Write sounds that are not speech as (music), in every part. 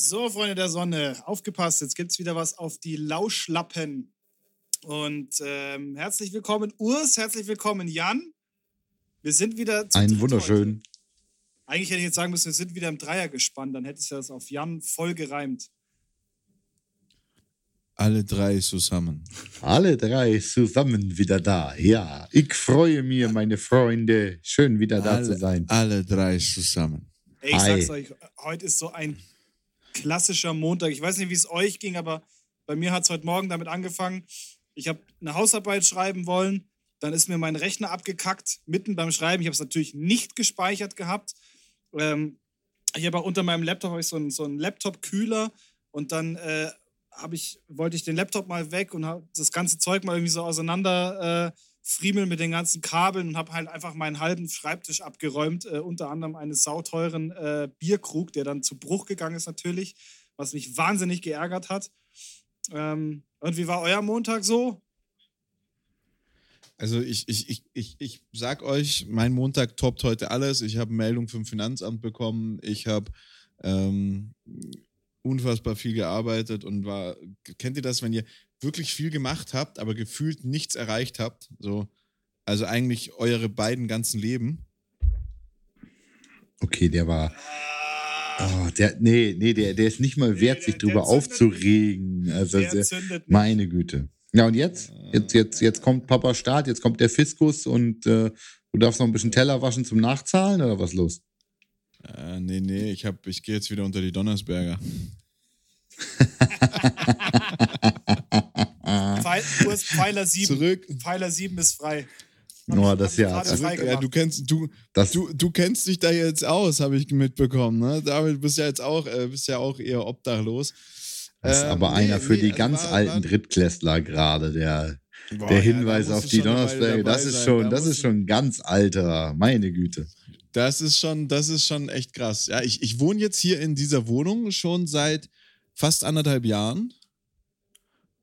So, Freunde der Sonne, aufgepasst, jetzt gibt es wieder was auf die Lauschlappen. Und ähm, herzlich willkommen, Urs, herzlich willkommen, Jan. Wir sind wieder zu Ein wunderschön. Heute. Eigentlich hätte ich jetzt sagen müssen, wir sind wieder im Dreier gespannt, dann hätte ich das auf Jan voll gereimt. Alle drei zusammen. Alle drei zusammen wieder da. Ja, ich freue mich, meine Freunde, schön wieder da alle, zu sein. Alle drei zusammen. Ey, ich Hi. sag's euch, heute ist so ein klassischer Montag. Ich weiß nicht, wie es euch ging, aber bei mir hat es heute Morgen damit angefangen. Ich habe eine Hausarbeit schreiben wollen. Dann ist mir mein Rechner abgekackt, mitten beim Schreiben. Ich habe es natürlich nicht gespeichert gehabt. Ähm, ich habe unter meinem Laptop ich so einen, so einen Laptop-Kühler und dann äh, ich, wollte ich den Laptop mal weg und habe das ganze Zeug mal irgendwie so auseinander äh, friemeln mit den ganzen Kabeln und habe halt einfach meinen halben Schreibtisch abgeräumt, äh, unter anderem einen sauteuren äh, Bierkrug, der dann zu Bruch gegangen ist natürlich, was mich wahnsinnig geärgert hat. Ähm, und wie war euer Montag so? Also ich, ich, ich, ich, ich sag euch, mein Montag toppt heute alles. Ich habe Meldung vom Finanzamt bekommen. Ich habe ähm, unfassbar viel gearbeitet und war, kennt ihr das, wenn ihr wirklich viel gemacht habt, aber gefühlt nichts erreicht habt? So, also eigentlich eure beiden ganzen Leben. Okay, der war. Oh, der, nee, nee, der, der ist nicht mal wert, nee, sich drüber aufzuregen. Also, der der, meine Güte. Ja, und jetzt? Jetzt, jetzt, jetzt kommt Papa Staat, jetzt kommt der Fiskus und äh, du darfst noch ein bisschen Teller waschen zum Nachzahlen oder was los? Äh, nee, nee, ich, ich gehe jetzt wieder unter die Donnersberger. (laughs) Pfeiler 7. Zurück. Pfeiler 7 ist frei. Oh, das ja. ja. Du kennst, du, das du, du kennst dich da jetzt aus, habe ich mitbekommen. Ne? David, bist ja jetzt auch, äh, bist ja auch eher obdachlos. Das ist ähm, aber einer für nee, die ganz war, alten Drittklässler gerade, der, boah, der Hinweis ja, auf die Donnersberge. Das ist schon, da das ist schon ganz alter, meine Güte. Das ist schon, das ist schon echt krass. Ja, ich, ich wohne jetzt hier in dieser Wohnung schon seit fast anderthalb Jahren.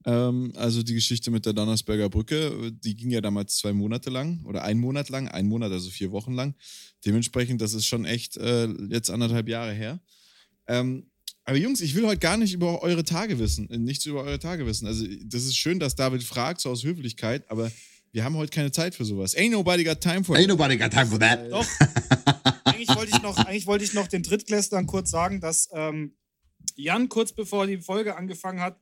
Ähm, also die Geschichte mit der Donnersberger Brücke, die ging ja damals zwei Monate lang oder ein Monat lang, ein Monat, also vier Wochen lang. Dementsprechend, das ist schon echt äh, jetzt anderthalb Jahre her. Ähm, aber Jungs, ich will heute gar nicht über eure Tage wissen, äh, nichts über eure Tage wissen. Also das ist schön, dass David fragt, so aus Höflichkeit, aber wir haben heute keine Zeit für sowas. Ain't nobody got time for that. Ain't nobody got time for that. Doch. eigentlich wollte ich noch, eigentlich wollte ich noch den Drittklässlern kurz sagen, dass ähm, Jan kurz bevor die Folge angefangen hat,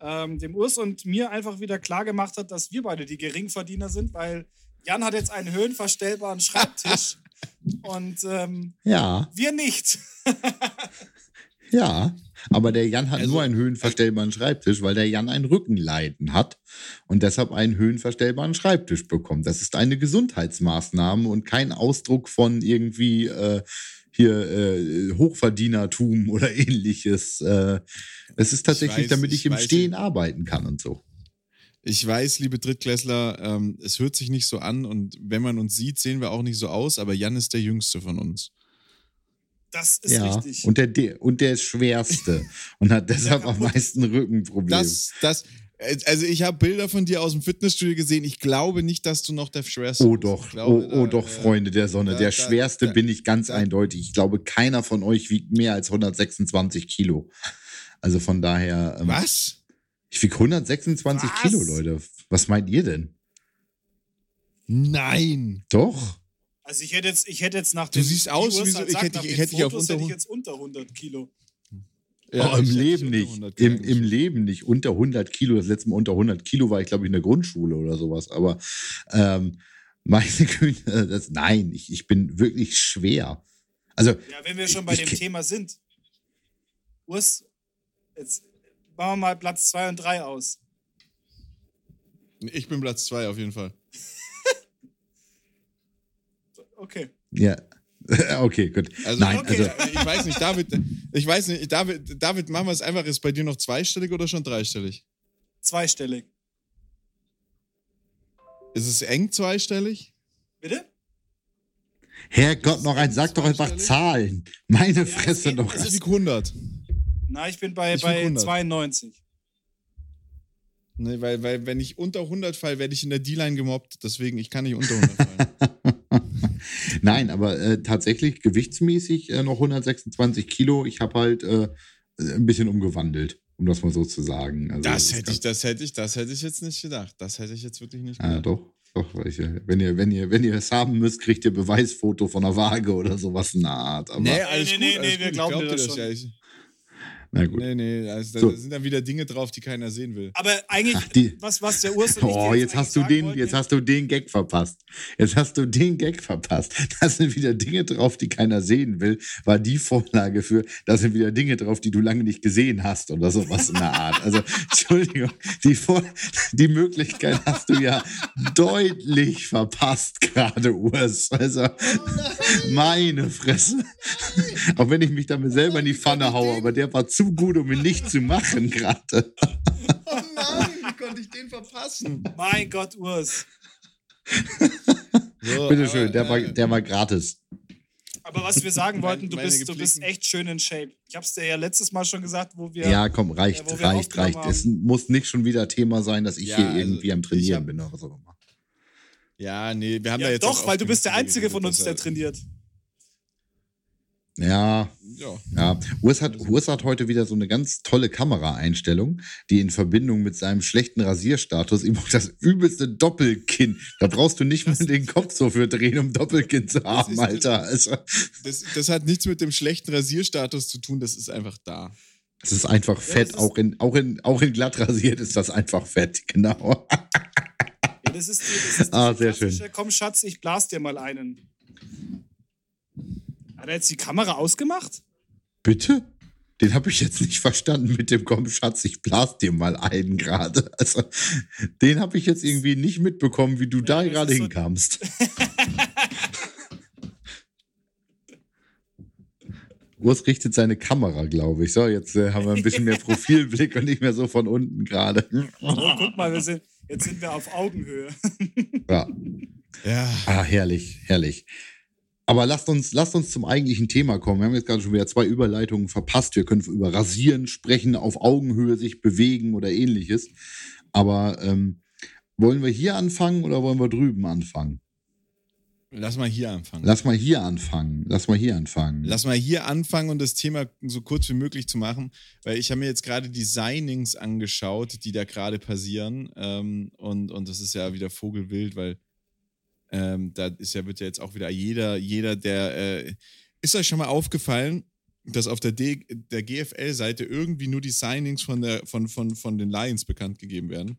ähm, dem Urs und mir einfach wieder klar gemacht hat, dass wir beide die Geringverdiener sind, weil Jan hat jetzt einen höhenverstellbaren Schreibtisch (laughs) und ähm, ja. wir nicht. (laughs) ja, aber der Jan hat also, nur einen höhenverstellbaren Schreibtisch, weil der Jan ein Rückenleiden hat und deshalb einen höhenverstellbaren Schreibtisch bekommt. Das ist eine Gesundheitsmaßnahme und kein Ausdruck von irgendwie äh, hier äh, Hochverdienertum oder ähnliches. Äh, es ist tatsächlich, weiß, damit ich, ich im weiß, Stehen arbeiten kann und so. Ich weiß, liebe Drittklässler, ähm, es hört sich nicht so an und wenn man uns sieht, sehen wir auch nicht so aus, aber Jan ist der Jüngste von uns. Das ist ja, richtig. Und der, und der Schwerste (laughs) und hat deshalb am meisten Rückenprobleme. Das, das, also ich habe Bilder von dir aus dem Fitnessstudio gesehen. Ich glaube nicht, dass du noch der Schwerste bist. Oh doch, glaube, oh, oh da, doch, Freunde der Sonne. Da, der da, Schwerste bin ich ganz eindeutig. Ich glaube, keiner von euch wiegt mehr als 126 Kilo. Also von daher. Ähm, Was? Ich wiege 126 Was? Kilo, Leute. Was meint ihr denn? Nein. Doch. Also ich hätte jetzt, ich hätte jetzt nach Du siehst aus wie so, ich hätte, ich hätte dich auf unter, hätte ich jetzt unter 100 Kilo. Ja, oh, im Leben nicht. Im, Im Leben nicht. Unter 100 Kilo. Das letzte Mal unter 100 Kilo war ich, glaube ich, in der Grundschule oder sowas. Aber ähm, meine (laughs) Güte, das, nein, ich, ich bin wirklich schwer. Also, ja, wenn wir schon bei ich, dem ich, Thema sind. Urs, jetzt machen wir mal Platz 2 und 3 aus. Ich bin Platz 2 auf jeden Fall. (laughs) okay. Ja. (laughs) okay, gut. Also, Nein, okay. also ich weiß nicht, David, ich weiß nicht, David, David, machen wir es einfach. Ist bei dir noch zweistellig oder schon dreistellig? Zweistellig. Ist es eng zweistellig? Bitte? Herrgott, noch ein, sag doch einfach Zahlen. Meine ja, Fresse noch. Es ist 100. Na, ich bin bei, ich bei 92. Nee, weil, weil wenn ich unter 100 fall, werde ich in der D-Line gemobbt. Deswegen, ich kann nicht unter 100 fallen. (laughs) Nein, aber äh, tatsächlich gewichtsmäßig äh, noch 126 Kilo. Ich habe halt äh, ein bisschen umgewandelt, um das mal so zu sagen. Also, das hätte ich, das hätte ich, das hätte ich jetzt nicht gedacht. Das hätte ich jetzt wirklich nicht gedacht. Ja, doch. Doch, ich, wenn ihr, wenn ihr, wenn ihr es haben müsst, kriegt ihr Beweisfoto von einer Waage oder sowas in der Art. Aber nee, alles nee, gut, nee, alles nee, gut. wir glauben glaub dir das das schon. ja. Na gut. nee, nee, also da, So. da sind dann wieder Dinge drauf, die keiner sehen will. Aber eigentlich, Ach, die- was, was der Urs und ich dir Oh, jetzt hast du den, jetzt hast du den Gag verpasst. Jetzt hast du den Gag verpasst. Da sind wieder Dinge drauf, die keiner sehen will, war die Vorlage für, da sind wieder Dinge drauf, die du lange nicht gesehen hast oder sowas in der Art. Also, (laughs) Entschuldigung, die, Vor die Möglichkeit hast du ja deutlich verpasst gerade, Urs. Also, meine Fresse. Auch wenn ich mich damit selber in die Pfanne haue, aber der war zu gut, um ihn nicht zu machen gerade. Oh nein, wie konnte ich den verpassen? Mein Gott, Urs. So, (laughs) Bitteschön, aber, der war, äh, der war gratis. Aber was wir sagen wollten, du bist, du bist echt schön in Shape. Ich hab's dir ja letztes Mal schon gesagt, wo wir. Ja, komm, reicht, wir reicht, reicht. Es haben. muss nicht schon wieder Thema sein, dass ich Ja, hier also irgendwie am Trainieren hab- bin oder was auch immer. Ja, nee, wir haben da Ja, jetzt doch, auch weil du bist der Einzige von uns, der trainiert. Ja, deshalb- ja. Urs hat, Urs hat heute wieder so eine ganz tolle Kameraeinstellung, die in Verbindung mit seinem schlechten Rasierstatus ihm auch das übelste Doppelkinn. Da brauchst du nicht mal den Kopf so für drehen, um Doppelkinn zu haben, ist- Alter. Also, Ja. Das, das hat nichts mit dem schlechten Rasierstatus zu tun, das ist einfach da. es ist einfach fett. ist- auch, in, auch, in, auch in glatt rasiert ist das einfach fett, genau. Ja, das ist die, das ist Ah, sehr schön. Komm, Schatz, ich blas dir mal einen. Hat er jetzt die Kamera ausgemacht? Bitte? Den habe ich jetzt nicht verstanden mit dem Komm, Schatz, ich blas dir mal einen gerade. Also, den habe ich jetzt irgendwie nicht mitbekommen, wie du da das gerade so- hinkamst. (laughs) Urs richtet seine Kamera, glaube ich. So, jetzt äh, haben wir ein bisschen mehr Profilblick und nicht mehr so von unten gerade. Oh, guck mal, wir sind, jetzt sind wir auf Augenhöhe. Ja. Ja. Ah, herrlich, herrlich. Aber lasst uns, lasst uns zum eigentlichen Thema kommen. Wir haben jetzt gerade schon wieder zwei Überleitungen verpasst. Wir können über Rasieren sprechen, auf Augenhöhe sich bewegen oder ähnliches. Aber ähm, wollen wir hier anfangen oder wollen wir drüben anfangen? Lass mal hier anfangen. Lass mal hier anfangen. Lass mal hier anfangen. Lass mal hier anfangen und das Thema so kurz wie möglich zu machen, weil ich habe mir jetzt gerade die Signings angeschaut, die da gerade passieren. Ähm, und, und das ist ja wieder Vogelwild, weil ähm, da ist ja, wird ja jetzt auch wieder jeder, jeder, der äh, ist euch schon mal aufgefallen, dass auf der, D der GFL-Seite irgendwie nur die Signings von, der, von, von, von den Lions bekannt gegeben werden?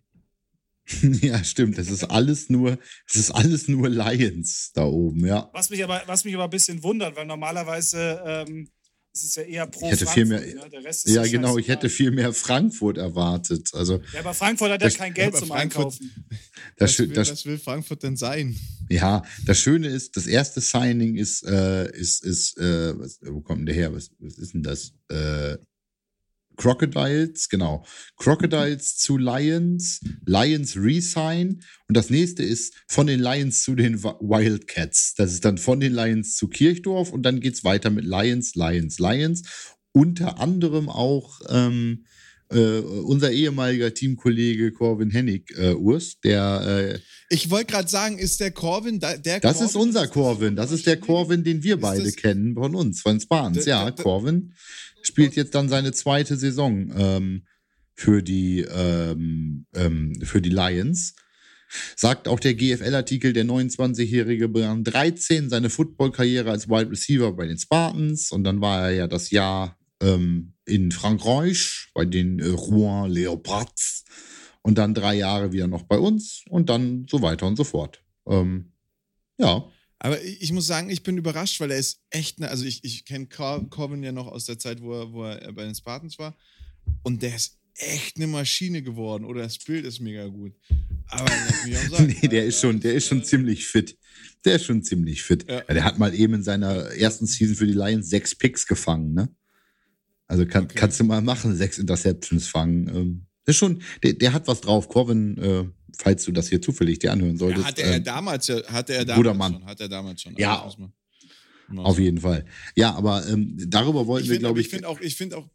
(laughs) ja, stimmt. Das ist alles nur, es ist alles nur Lions da oben, ja. Was mich aber, was mich aber ein bisschen wundert, weil normalerweise ähm, ist es ja eher pro Ich hätte viel mehr- Frankfurt, ne? Der Rest ist Ja, so genau. Ich scheißegal. hätte viel mehr Frankfurt erwartet. Also, Ja, aber Frankfurt hat ja Das- kein Geld zum Frankfurt- Einkaufen. (laughs) das, was, schö- will, das, was will Frankfurt denn sein? Ja, das Schöne ist, das erste Signing ist, äh, ist, ist, äh, was, wo kommt denn der her? Was, was ist denn das? Äh, Crocodiles, genau. Crocodiles zu Lions, Lions Resign und das nächste ist von den Lions zu den Wi- Wildcats. Das ist dann von den Lions zu Kirchdorf und dann geht's weiter mit Lions, Lions, Lions. Unter anderem auch ähm, äh, unser ehemaliger Teamkollege Corwin Hennig, äh, Urs, der äh, Ich wollte gerade sagen, ist der Corvin da, der das Corvin, ist unser Corvin. Das ist der Corvin, den wir beide kennen von uns, von Spartans. Da- Ja, Corvin spielt jetzt dann seine zweite Saison ähm, für, die, ähm, ähm, für die Lions. Sagt auch der GFL-Artikel, der 29-Jährige begann 13 seine Football-Karriere als Wide Receiver bei den Spartans und dann war er ja das Jahr ähm, in Frankreich bei den äh, Rouen Leopards und dann drei Jahre wieder noch bei uns und dann so weiter und so fort. Ähm, ja, Aber ich muss sagen, ich bin überrascht, weil er ist echt, ne, also ich, ich kenne Cor Corbin ja noch aus der Zeit, wo er, wo er bei den Spartans war. Und der ist echt eine Maschine geworden. Oder das Bild ist mega gut. Aber (laughs) sagen, nee, der ist schon, der ist schon äh, ziemlich fit. Der ist schon ziemlich fit. Ja. Der hat mal eben in seiner ersten Season für die Lions sechs Picks gefangen, ne? Also kann, Okay. kannst du mal machen, sechs Interceptions fangen. Ähm, ist schon, der, der hat was drauf. Corvin, äh, falls du das hier zufällig dir anhören solltest. Ja, hatte er ähm, damals ja, hatte er damals Mann. schon. Hat er damals schon. Ja. Also muss auf jeden Fall. Ja, aber ähm, darüber wollten Ich wir, finde glaube ich, ich. find auch, ich finde auch,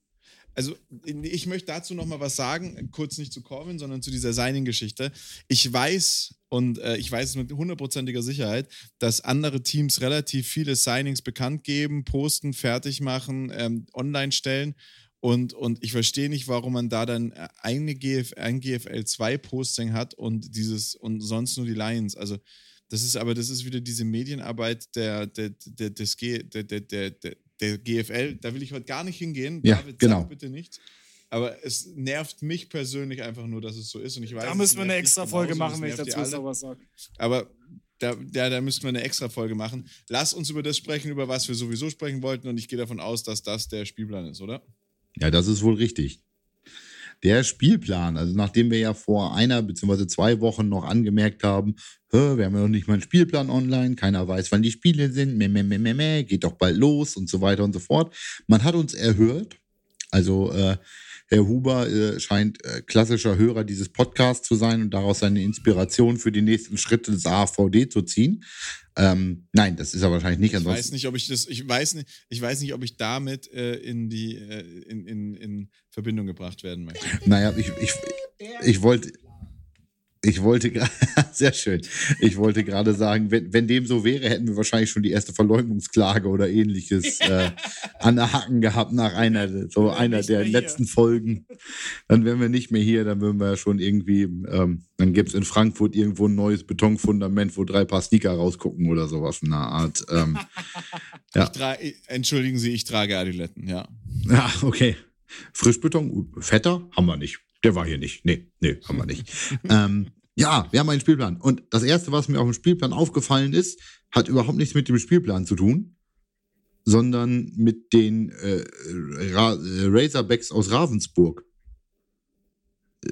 also ich möchte dazu noch mal was sagen, kurz nicht zu Corvin, sondern zu dieser Signing-Geschichte. Ich weiß und äh, ich weiß es mit hundertprozentiger Sicherheit, dass andere Teams relativ viele Signings bekannt geben, posten, fertig machen, ähm, online stellen Und, und ich verstehe nicht, warum man da dann eine GF, ein GFL 2 Posting hat und dieses und sonst nur die Lions. Also das ist aber, das ist wieder diese Medienarbeit der, der, der, des G, der, der, der, der GFL. Da will ich heute gar nicht hingehen. Ja, David, genau. bitte nicht. Aber es nervt mich persönlich einfach nur, dass es so ist. Und ich weiß, da müssen wir eine extra Folge machen, wenn ich dazu noch was sage. Aber da, da, da müssten wir eine extra Folge machen. Lass uns über das sprechen, über was wir sowieso sprechen wollten. Und ich gehe davon aus, dass das der Spielplan ist, oder? Ja, das ist wohl richtig. Der Spielplan, also nachdem wir ja vor einer bzw. zwei Wochen noch angemerkt haben, wir haben ja noch nicht mal einen Spielplan online, keiner weiß, wann die Spiele sind, meh, meh, meh, meh, meh, geht doch bald los und so weiter und so fort. Man hat uns erhört, also äh, Herr Huber äh, scheint äh, klassischer Hörer dieses Podcasts zu sein und daraus seine Inspiration für die nächsten Schritte des AVD zu ziehen. Ähm, nein, das ist er wahrscheinlich nicht. Ich weiß nicht, ob ich das, ich weiß nicht, ich weiß nicht, ob ich damit äh, in die äh, in, in, in Verbindung gebracht werden möchte. Naja, ich, ich, ich wollte ich wollte gerade, (laughs) sehr schön. Ich wollte gerade sagen, wenn, wenn dem so wäre, hätten wir wahrscheinlich schon die erste Verleugnungsklage oder ähnliches (laughs) äh, an der Haken gehabt nach einer, so einer der letzten Folgen. Dann wären wir nicht mehr hier, dann würden wir schon irgendwie, ähm, dann gäbe es in Frankfurt irgendwo ein neues Betonfundament, wo drei Paar Sneaker rausgucken oder sowas in der Art. Ähm, ja. entschuldigen Sie, ich trage Adiletten, ja. Ja, okay. Frischbeton, fetter haben wir nicht. Der war hier nicht. Nee, nee, haben wir nicht. (laughs) ähm, ja, wir haben einen Spielplan. Und das Erste, was mir auf dem Spielplan aufgefallen ist, hat überhaupt nichts mit dem Spielplan zu tun, sondern mit den äh, Ra äh, Razorbacks aus Ravensburg.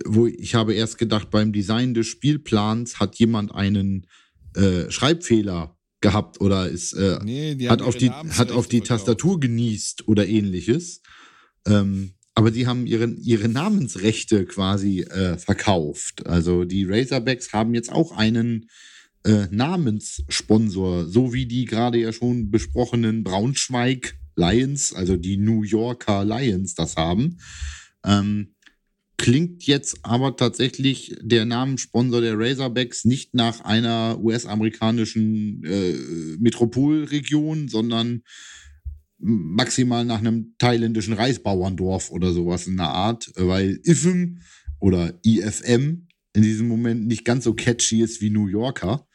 Wo ich habe erst gedacht, beim Design des Spielplans hat jemand einen äh, Schreibfehler gehabt oder ist, äh, nee, hat, auf die, hat auf die Tastatur genießt oder ähnliches. Ähm, aber die haben ihre, ihre Namensrechte quasi äh, verkauft. Also die Razorbacks haben jetzt auch einen äh, Namenssponsor, so wie die gerade ja schon besprochenen Braunschweig Lions, also die New Yorker Lions, das haben. Ähm, klingt jetzt aber tatsächlich der Namenssponsor der Razorbacks nicht nach einer US-amerikanischen äh, Metropolregion, sondern maximal nach einem thailändischen Reisbauerndorf oder sowas in der Art, weil IFM oder IFM in diesem Moment nicht ganz so catchy ist wie New Yorker.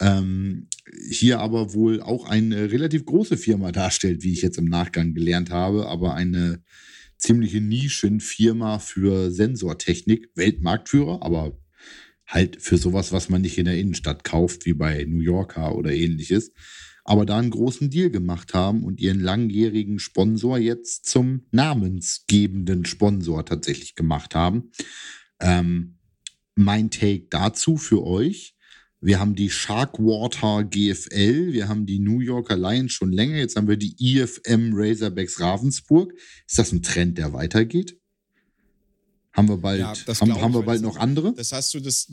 Ähm, hier aber wohl auch eine relativ große Firma darstellt, wie ich jetzt im Nachgang gelernt habe, aber eine ziemliche Nischenfirma für Sensortechnik, Weltmarktführer, aber halt für sowas, was man nicht in der Innenstadt kauft, wie bei New Yorker oder ähnliches aber da einen großen Deal gemacht haben und ihren langjährigen Sponsor jetzt zum namensgebenden Sponsor tatsächlich gemacht haben. Ähm, mein Take dazu für euch. Wir haben die Sharkwater GFL, wir haben die New Yorker Lions schon länger, jetzt haben wir die IFM Razorbacks Ravensburg. Ist das ein Trend, der weitergeht? Haben wir bald, ja, haben, haben wir bald noch andere? Das hast du, das,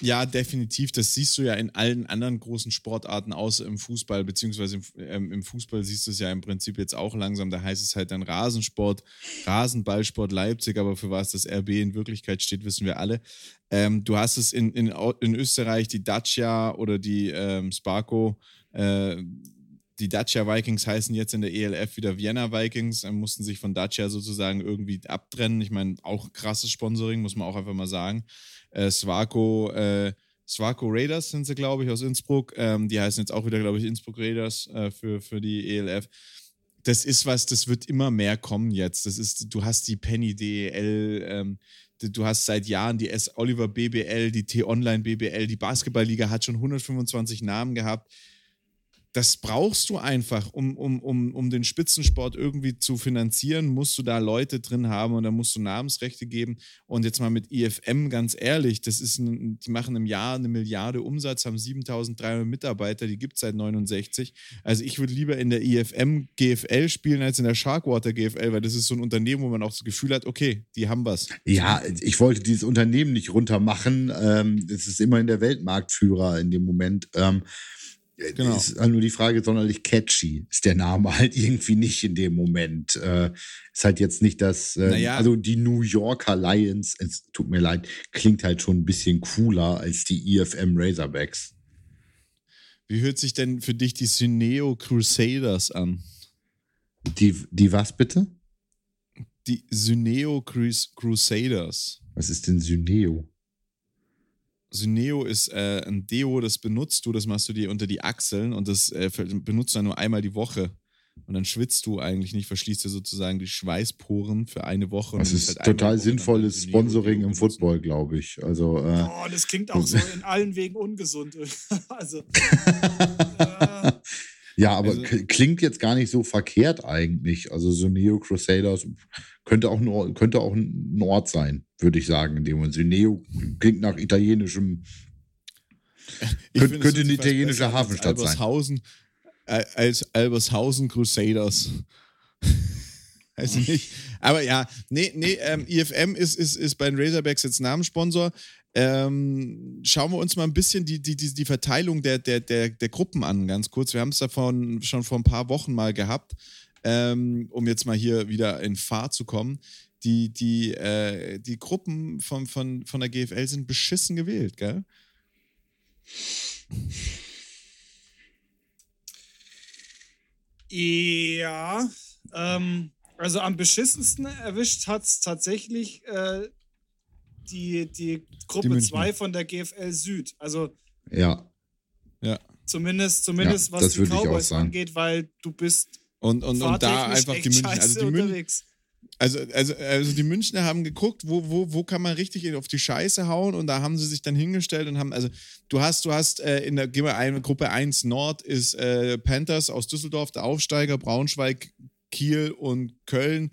ja, definitiv. Das siehst du ja in allen anderen großen Sportarten, außer im Fußball, beziehungsweise im, ähm, im, Fußball siehst du es ja im Prinzip jetzt auch langsam. Da heißt es halt dann Rasensport, Rasenballsport Leipzig, aber für was das RB in Wirklichkeit steht, wissen wir alle. Ähm, du hast es in, in, in Österreich, die Dacia oder die ähm, Sparko. Äh, die Dacia Vikings heißen jetzt in der ELF wieder Vienna Vikings, mussten sich von Dacia sozusagen irgendwie abtrennen. Ich meine, auch krasses Sponsoring, muss man auch einfach mal sagen äh, Swako, äh, Swako Raiders sind sie, glaube ich, aus Innsbruck. Ähm, die heißen jetzt auch wieder, glaube ich, Innsbruck Raiders äh, für, für die ELF. Das ist was, das wird immer mehr kommen jetzt. Das ist, du hast die Penny DEL, ähm, du hast seit Jahren die S. Oliver BBL, die T-Online BBL, die Basketballliga hat schon 125 Namen gehabt das brauchst du einfach, um, um, um, um den Spitzensport irgendwie zu finanzieren, musst du da Leute drin haben und da musst du Namensrechte geben. Und jetzt mal mit IFM, ganz ehrlich, das ist ein, die machen im Jahr eine Milliarde Umsatz, haben 7300 Mitarbeiter, die gibt es seit 69. Also ich würde lieber in der IFM GFL spielen als in der Sharkwater GFL, weil das ist so ein Unternehmen, wo man auch das Gefühl hat, okay, die haben was. Ja, ich wollte dieses Unternehmen nicht runtermachen. Ähm, es ist immerhin der Weltmarktführer in dem Moment. Genau. Ist halt nur die Frage, sonderlich catchy ist der Name (laughs) halt irgendwie nicht in dem Moment. Äh, ist halt jetzt nicht das, äh, naja. also die New Yorker Lions, es tut mir leid, klingt halt schon ein bisschen cooler als die EFM Razorbacks. Wie hört sich denn für dich die Syneo Crusaders an? Die, die was bitte? die Syneo Crus Crusaders. Was ist denn Syneo? Syneo ist äh, ein Deo, das benutzt du, das machst du dir unter die Achseln und das äh, benutzt du nur einmal die Woche. Und dann schwitzt du eigentlich nicht, verschließt dir sozusagen die Schweißporen für eine Woche. Das ist halt total sinnvolles Sponsoring im Football, glaube ich. Also, äh, oh, das klingt auch so (laughs) in allen Wegen ungesund. (laughs) also. äh, ja, aber also, klingt jetzt gar nicht so verkehrt eigentlich. Also so Neo Crusaders könnte auch, ein, könnte auch ein Ort sein, würde ich sagen. In dem Moment. Neo klingt nach italienischem. könnte, könnte eine italienische Hafenstadt sein. Albershausen, äh, als Albershausen Crusaders. (laughs) Weiß ich nicht. Aber ja, nee, nee, ähm, IFM ist, ist, ist bei den Razorbacks jetzt Namenssponsor. Ähm, schauen wir uns mal ein bisschen die, die, die, die Verteilung der, der, der, der Gruppen an, ganz kurz. Wir haben es davon schon vor ein paar Wochen mal gehabt, ähm, um jetzt mal hier wieder in Fahrt zu kommen. Die, die, äh, die Gruppen von, von, von der GFL sind beschissen gewählt, gell? Ja, ähm, also am beschissensten erwischt hat es tatsächlich äh, die, die Gruppe 2 von der GFL Süd. Also ja. Ja. Zumindest, zumindest ja, was die Cowboys angeht, weil du bist und, und, und da einfach die München, also die München, also, also, also die Münchner haben geguckt, wo, wo, wo kann man richtig auf die Scheiße hauen und da haben sie sich dann hingestellt und haben, also du hast, du hast äh, in der gehen wir ein, Gruppe 1 Nord ist äh, Panthers aus Düsseldorf, der Aufsteiger, Braunschweig, Kiel und Köln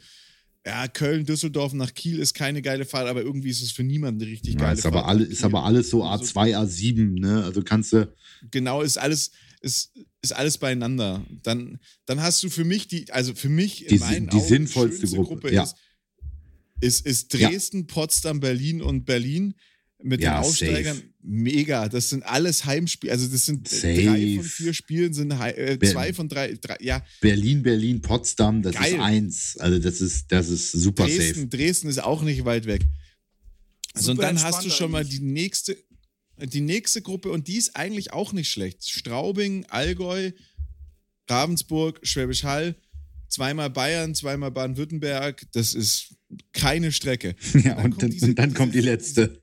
ja, Köln, Düsseldorf nach Kiel ist keine geile Fahrt, aber irgendwie ist es für niemanden richtig geile ja, ist Fahrt. Aber alle, ist aber alles so A2, A7, ne? Also kannst du. Genau, ist alles, ist, ist alles beieinander. Dann, dann hast du für mich die, also für mich die, in die Augen, sinnvollste Gruppe, Gruppe ja. ist, ist, ist Dresden, ja. Potsdam, Berlin und Berlin mit ja, den Aufsteigern safe. mega. Das sind alles Heimspiele. Also das sind safe. drei von vier Spielen sind äh, zwei von drei, drei, Ja. Berlin, Berlin, Potsdam, das Geil. ist eins. Also das ist, das ist super Dresden, safe. Dresden ist auch nicht weit weg. Also und dann hast du schon mal die nächste, die nächste Gruppe und die ist eigentlich auch nicht schlecht. Straubing, Allgäu, Ravensburg, Schwäbisch Hall, zweimal Bayern, zweimal Baden-Württemberg. Das ist keine Strecke. (laughs) Ja, und, und dann, diese, dann kommt die letzte.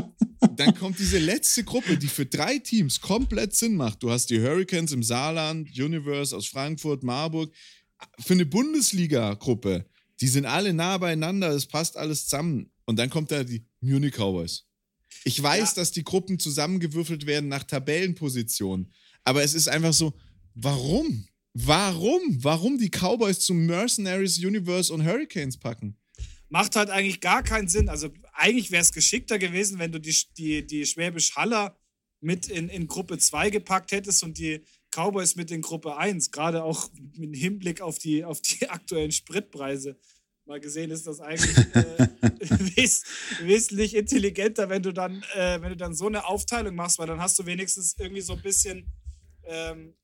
(laughs) dann kommt diese letzte Gruppe, die für drei Teams komplett Sinn macht. Du hast die Hurricanes im Saarland, Universe aus Frankfurt, Marburg. Für eine Bundesliga-Gruppe, die sind alle nah beieinander, es passt alles zusammen. Und dann kommt da die Munich Cowboys. Ich weiß, ja. dass die Gruppen zusammengewürfelt werden nach Tabellenposition. Aber es ist einfach so, warum? Warum? Warum die Cowboys zum Mercenaries Universe und Hurricanes packen? macht halt eigentlich gar keinen Sinn. Also eigentlich wäre es geschickter gewesen, wenn du die, die, die Schwäbisch Haller mit in, in Gruppe 2 gepackt hättest und die Cowboys mit in Gruppe 1, gerade auch mit Hinblick auf die, auf die (laughs) aktuellen Spritpreise. Mal gesehen ist das eigentlich äh, (laughs) wes wesentlich intelligenter, wenn du dann, äh, wenn du dann so eine Aufteilung machst, weil dann hast du wenigstens irgendwie so ein bisschen ähm,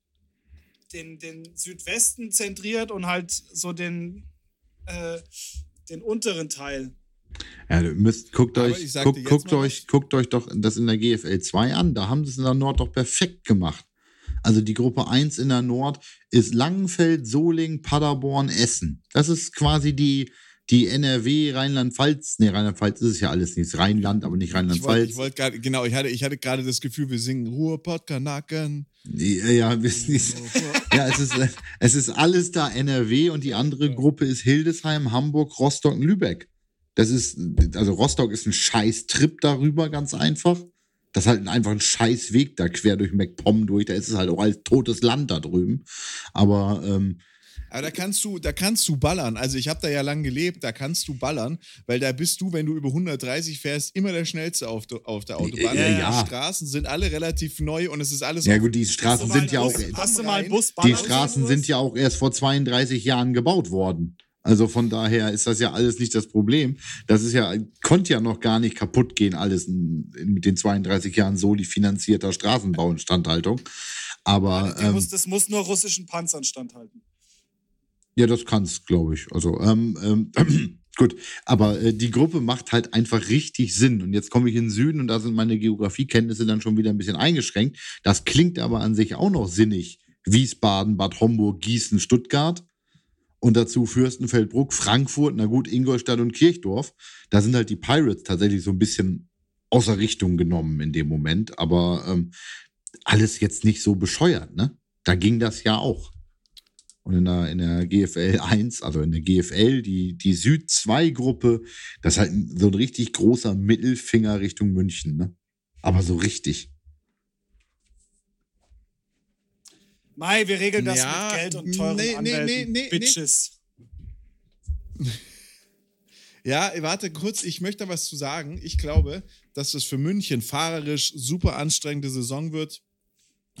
den, den Südwesten zentriert und halt so den äh, den unteren Teil. Ja, du müsst, guckt euch, guckt, guckt euch, guckt euch doch das in der GFL 2 an. Da haben sie es in der Nord doch perfekt gemacht. Also die Gruppe 1 in der Nord ist Langenfeld, Soling, Paderborn, Essen. Das ist quasi die, die NRW, Rheinland-Pfalz, nee, Rheinland-Pfalz ist es ja alles nicht, Rheinland, aber nicht Rheinland-Pfalz. Ich wollte wollt genau, ich hatte, ich hatte gerade das Gefühl, wir singen Ruhrpott, Kanaken. Ja, ja, ja es, ist, es ist alles da NRW und die andere Gruppe ist Hildesheim, Hamburg, Rostock und Lübeck. Das ist, also Rostock ist ein scheiß Trip darüber, ganz einfach. Das ist halt einfach ein scheiß Weg da quer durch MacPom durch. Da ist es halt auch als totes Land da drüben. Aber ähm, aber da kannst du, da kannst du ballern. Also ich habe da ja lang gelebt, da kannst du ballern, weil da bist du, wenn du über 130 fährst, immer der schnellste auf, auf der Autobahn. Ja, ja. Die Straßen sind alle relativ neu und es ist alles. Ja gut, die Straßen sind ja auch. Hast du mal einen Bus Die Straßen sind ja auch erst vor 32 Jahren gebaut worden. Also von daher ist das ja alles nicht das Problem. Das ist ja, konnte ja noch gar nicht kaputt gehen, alles in, in, mit den 32 Jahren soli finanzierter Straßenbauinstandhaltung. Aber. Ja, ähm, muss, das muss nur russischen Panzern standhalten. Ja, das kann es, glaube ich. Also, ähm, ähm, (clears throat) gut. Aber äh, die Gruppe macht halt einfach richtig Sinn. Und jetzt komme ich in den Süden und da sind meine Geografiekenntnisse dann schon wieder ein bisschen eingeschränkt. Das klingt aber an sich auch noch sinnig. Wiesbaden, Bad Homburg, Gießen, Stuttgart. Und dazu Fürstenfeldbruck, Frankfurt, na gut, Ingolstadt und Kirchdorf. Da sind halt die Pirates tatsächlich so ein bisschen außer Richtung genommen in dem Moment, aber ähm, alles jetzt nicht so bescheuert, ne? Da ging das ja auch. Und in der, in der GFL 1, also in der GFL, die, die Süd 2 Gruppe, das ist halt so ein richtig großer Mittelfinger Richtung München, ne? Aber so richtig. Mai, wir regeln das ja, mit Geld und teuren nee, Anwälten. Nee, nee, Bitches. (laughs) Ja, warte kurz, ich möchte was zu sagen. Ich glaube, dass das für München fahrerisch super anstrengende Saison wird.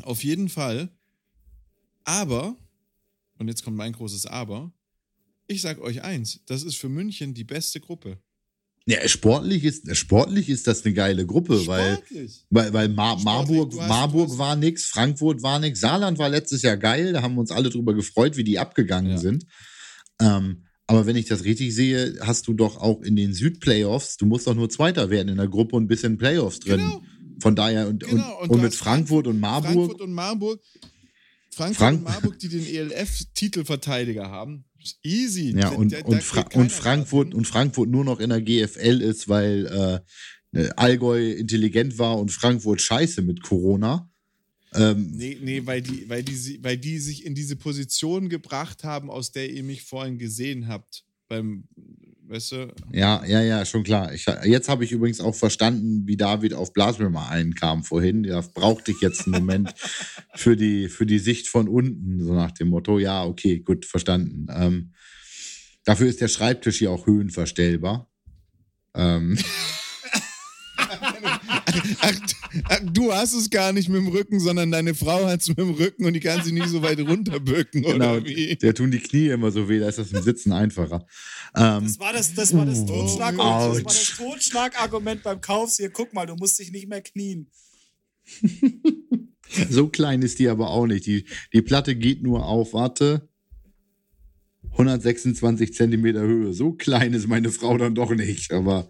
Auf jeden Fall. Aber, und jetzt kommt mein großes Aber, ich sag euch eins, das ist für München die beste Gruppe. Ja, sportlich ist, sportlich ist das eine geile Gruppe, sportlich. weil, weil, weil Mar Marburg, hast, Marburg war nix, Frankfurt war nix, Saarland war letztes Jahr geil, da haben wir uns alle drüber gefreut, wie die abgegangen ja. sind. Ähm, aber wenn ich das richtig sehe, hast du doch auch in den Südplayoffs, du musst doch nur Zweiter werden in der Gruppe und ein bisschen Playoffs drin. Genau. Von daher und, genau. und, und, und mit Frankfurt und Marburg. Frankfurt und Marburg. Frankfurt Frank und Marburg, die den ELF-Titelverteidiger haben. Easy. Ja, und, der, und, Fra und, Frankfurt, und Frankfurt nur noch in der GFL ist, weil äh, Allgäu intelligent war und Frankfurt scheiße mit Corona. Ähm, nee, nee, weil die, weil, die, weil die sich in diese Position gebracht haben, aus der ihr mich vorhin gesehen habt. Beim, weißt du? Ja, ja, ja, schon klar. Ich, jetzt habe ich übrigens auch verstanden, wie David auf Blaswürmer einkam vorhin. Da brauchte ich jetzt einen Moment (laughs) für die, für die Sicht von unten, so nach dem Motto, ja, okay, gut, verstanden. Ähm, dafür ist der Schreibtisch hier auch höhenverstellbar. Ähm. (laughs) ach, du hast es gar nicht mit dem Rücken, sondern deine Frau hat es mit dem Rücken und die kann sie nicht so weit runterbücken, genau, oder wie? Der tun die Knie immer so weh, da ist das im Sitzen einfacher. Ähm, das war das, das, war das, Totschlag oh, das, war das Totschlagargument beim Kauf. Hier, guck mal, du musst dich nicht mehr knien. (laughs) so klein ist die aber auch nicht. Die, die Platte geht nur auf, warte, 126 Zentimeter Höhe. So klein ist meine Frau dann doch nicht. Aber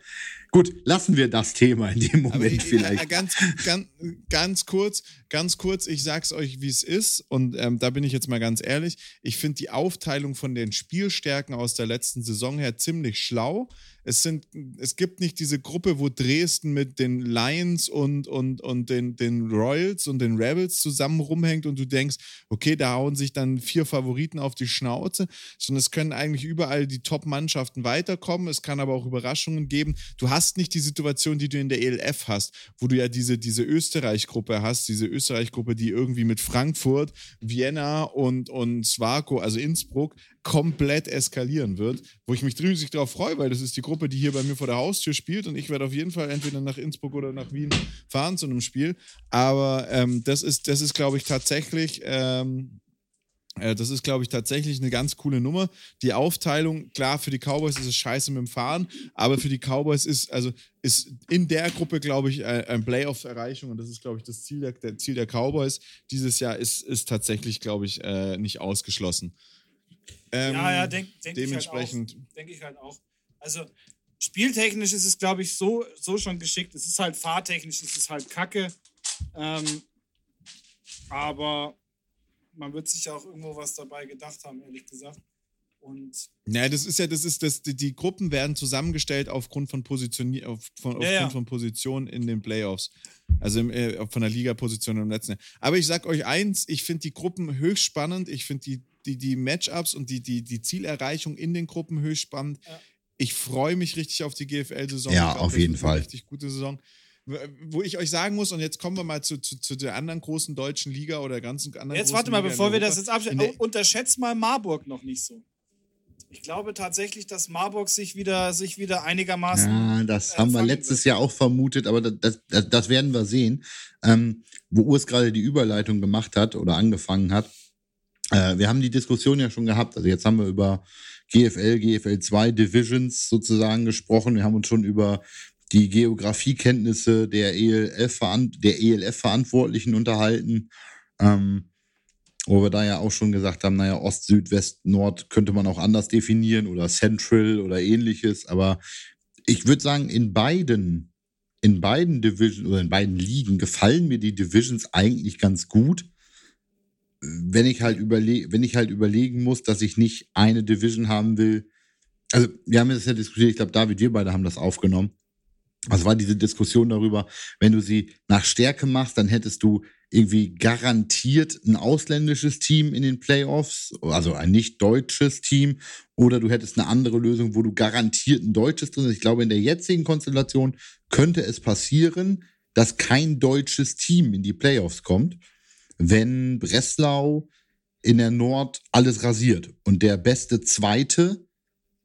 Gut, lassen wir das Thema in dem Moment ich, vielleicht. Ganz, ganz, ganz kurz, ganz kurz, ich sag's euch, wie es ist. Und ähm, da bin ich jetzt mal ganz ehrlich. Ich finde die Aufteilung von den Spielstärken aus der letzten Saison her ziemlich schlau es sind, es gibt nicht diese Gruppe, wo Dresden mit den Lions und, und, und den, den Royals und den Rebels zusammen rumhängt und du denkst, okay, da hauen sich dann vier Favoriten auf die Schnauze, sondern es können eigentlich überall die Top-Mannschaften weiterkommen. Es kann aber auch Überraschungen geben. Du hast nicht die Situation, die du in der ELF hast, wo du ja diese, diese Österreich-Gruppe hast, diese Österreich-Gruppe, die irgendwie mit Frankfurt, Vienna und, und Swarko, also Innsbruck, komplett eskalieren wird, wo ich mich riesig darauf freue, weil das ist die Gruppe, die hier bei mir vor der Haustür spielt und ich werde auf jeden Fall entweder nach Innsbruck oder nach Wien fahren zu einem Spiel. Aber ähm, das ist, das ist, glaube ich, tatsächlich. Ähm, äh, das ist, glaube ich, tatsächlich eine ganz coole Nummer. Die Aufteilung, klar, für die Cowboys ist es scheiße mit dem Fahren, aber für die Cowboys ist, also ist in der Gruppe, glaube ich, ein Playoff-Erreichung und das ist, glaube ich, das Ziel der, der, Ziel der Cowboys dieses Jahr ist, ist tatsächlich, glaube ich, äh, nicht ausgeschlossen. Ähm, ja, ja, denke denk dementsprechend. Ich halt denke ich halt auch. Also spieltechnisch ist es, glaube ich, so, so schon geschickt. Es ist halt fahrtechnisch, es ist halt kacke. Ähm, aber man wird sich auch irgendwo was dabei gedacht haben, ehrlich gesagt. Und ja, das ist ja, das ist das, die, die Gruppen werden zusammengestellt aufgrund von Position, auf, von, aufgrund ja. von Position in den Playoffs. Also im, äh, von der Liga-Position im letzten Jahr. Aber ich sag euch eins, ich finde die Gruppen höchst spannend. Ich finde die die, die Matchups und die, die, die Zielerreichung in den Gruppen höchst spannend. Ja. Ich freue mich richtig auf die GFL-Saison. Ja, glaub, auf jeden Fall. richtig gute Saison. Wo ich euch sagen muss, und jetzt kommen wir mal zu, zu, zu der anderen großen deutschen Liga oder ganzen anderen. Jetzt warte mal, bevor wir das jetzt abschließen. Unterschätzt mal Marburg noch nicht so. Ich glaube tatsächlich, dass Marburg sich wieder, sich wieder einigermaßen. Ja, das äh, haben wir letztes wird. Jahr auch vermutet, aber das, das, das werden wir sehen. Ähm, wo Urs gerade die Überleitung gemacht hat oder angefangen hat, äh, wir haben die Diskussion ja schon gehabt. Also jetzt haben wir über GFL, GFL 2 Divisions sozusagen gesprochen. Wir haben uns schon über die Geografiekenntnisse der ELF, der ELF-Verantwortlichen unterhalten. Ähm, wo wir da ja auch schon gesagt haben, naja, Ost, Süd, West, Nord könnte man auch anders definieren oder Central oder ähnliches. Aber ich würde sagen, in beiden, in beiden Divisions oder in beiden Ligen gefallen mir die Divisions eigentlich ganz gut. wenn ich halt überlege, wenn ich halt überlegen muss, dass ich nicht eine Division haben will, also wir haben das ja diskutiert, ich glaube, David, wir beide haben das aufgenommen. Also war diese Diskussion darüber, wenn du sie nach Stärke machst, dann hättest du irgendwie garantiert ein ausländisches Team in den Playoffs, also ein nicht deutsches Team, oder du hättest eine andere Lösung, wo du garantiert ein deutsches drin hast. Ich glaube, in der jetzigen Konstellation könnte es passieren, dass kein deutsches Team in die Playoffs kommt, wenn Breslau in der Nord alles rasiert und der beste Zweite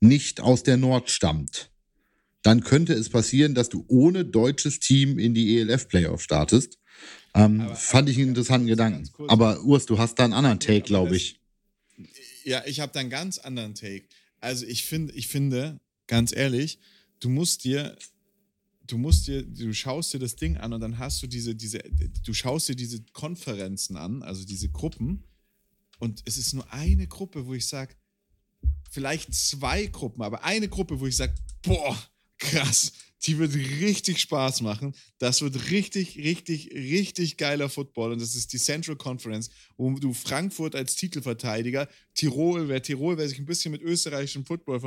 nicht aus der Nord stammt dann könnte es passieren, dass du ohne deutsches Team in die ELF-Playoff startest. Ähm, aber, fand ich einen interessanten Gedanken. Aber Urs, du hast da einen anderen Take, glaube ich. Ja, ich habe da einen ganz anderen Take. Also ich finde, ich finde, ganz ehrlich, du musst dir, du musst dir, du schaust dir das Ding an und dann hast du diese, diese, du schaust dir diese Konferenzen an, also diese Gruppen, und es ist nur eine Gruppe, wo ich sage, vielleicht zwei Gruppen, aber eine Gruppe, wo ich sage, boah, krass. Die wird richtig Spaß machen. Das wird richtig, richtig, richtig geiler Football. Und das ist die Central Conference, wo du Frankfurt als Titelverteidiger, Tirol, wer Tirol, wer sich ein bisschen mit österreichischem Football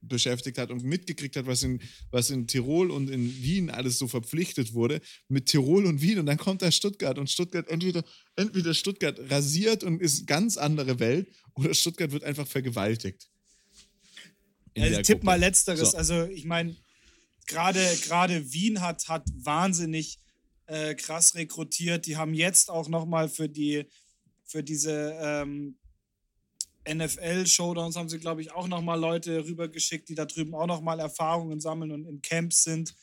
beschäftigt hat und mitgekriegt hat, was in, was in Tirol und in Wien alles so verpflichtet wurde, mit Tirol und Wien. Und dann kommt da Stuttgart und Stuttgart entweder, entweder Stuttgart rasiert und ist eine ganz andere Welt oder Stuttgart wird einfach vergewaltigt. Also, tipp Gruppe. mal letzteres. So. Also, ich meine, gerade gerade Wien hat, hat wahnsinnig äh, krass rekrutiert. Die haben jetzt auch noch mal für die für diese ähm, NFL-Showdowns haben sie, glaube ich, auch noch mal Leute rübergeschickt, die da drüben auch noch mal Erfahrungen sammeln und in Camps sind.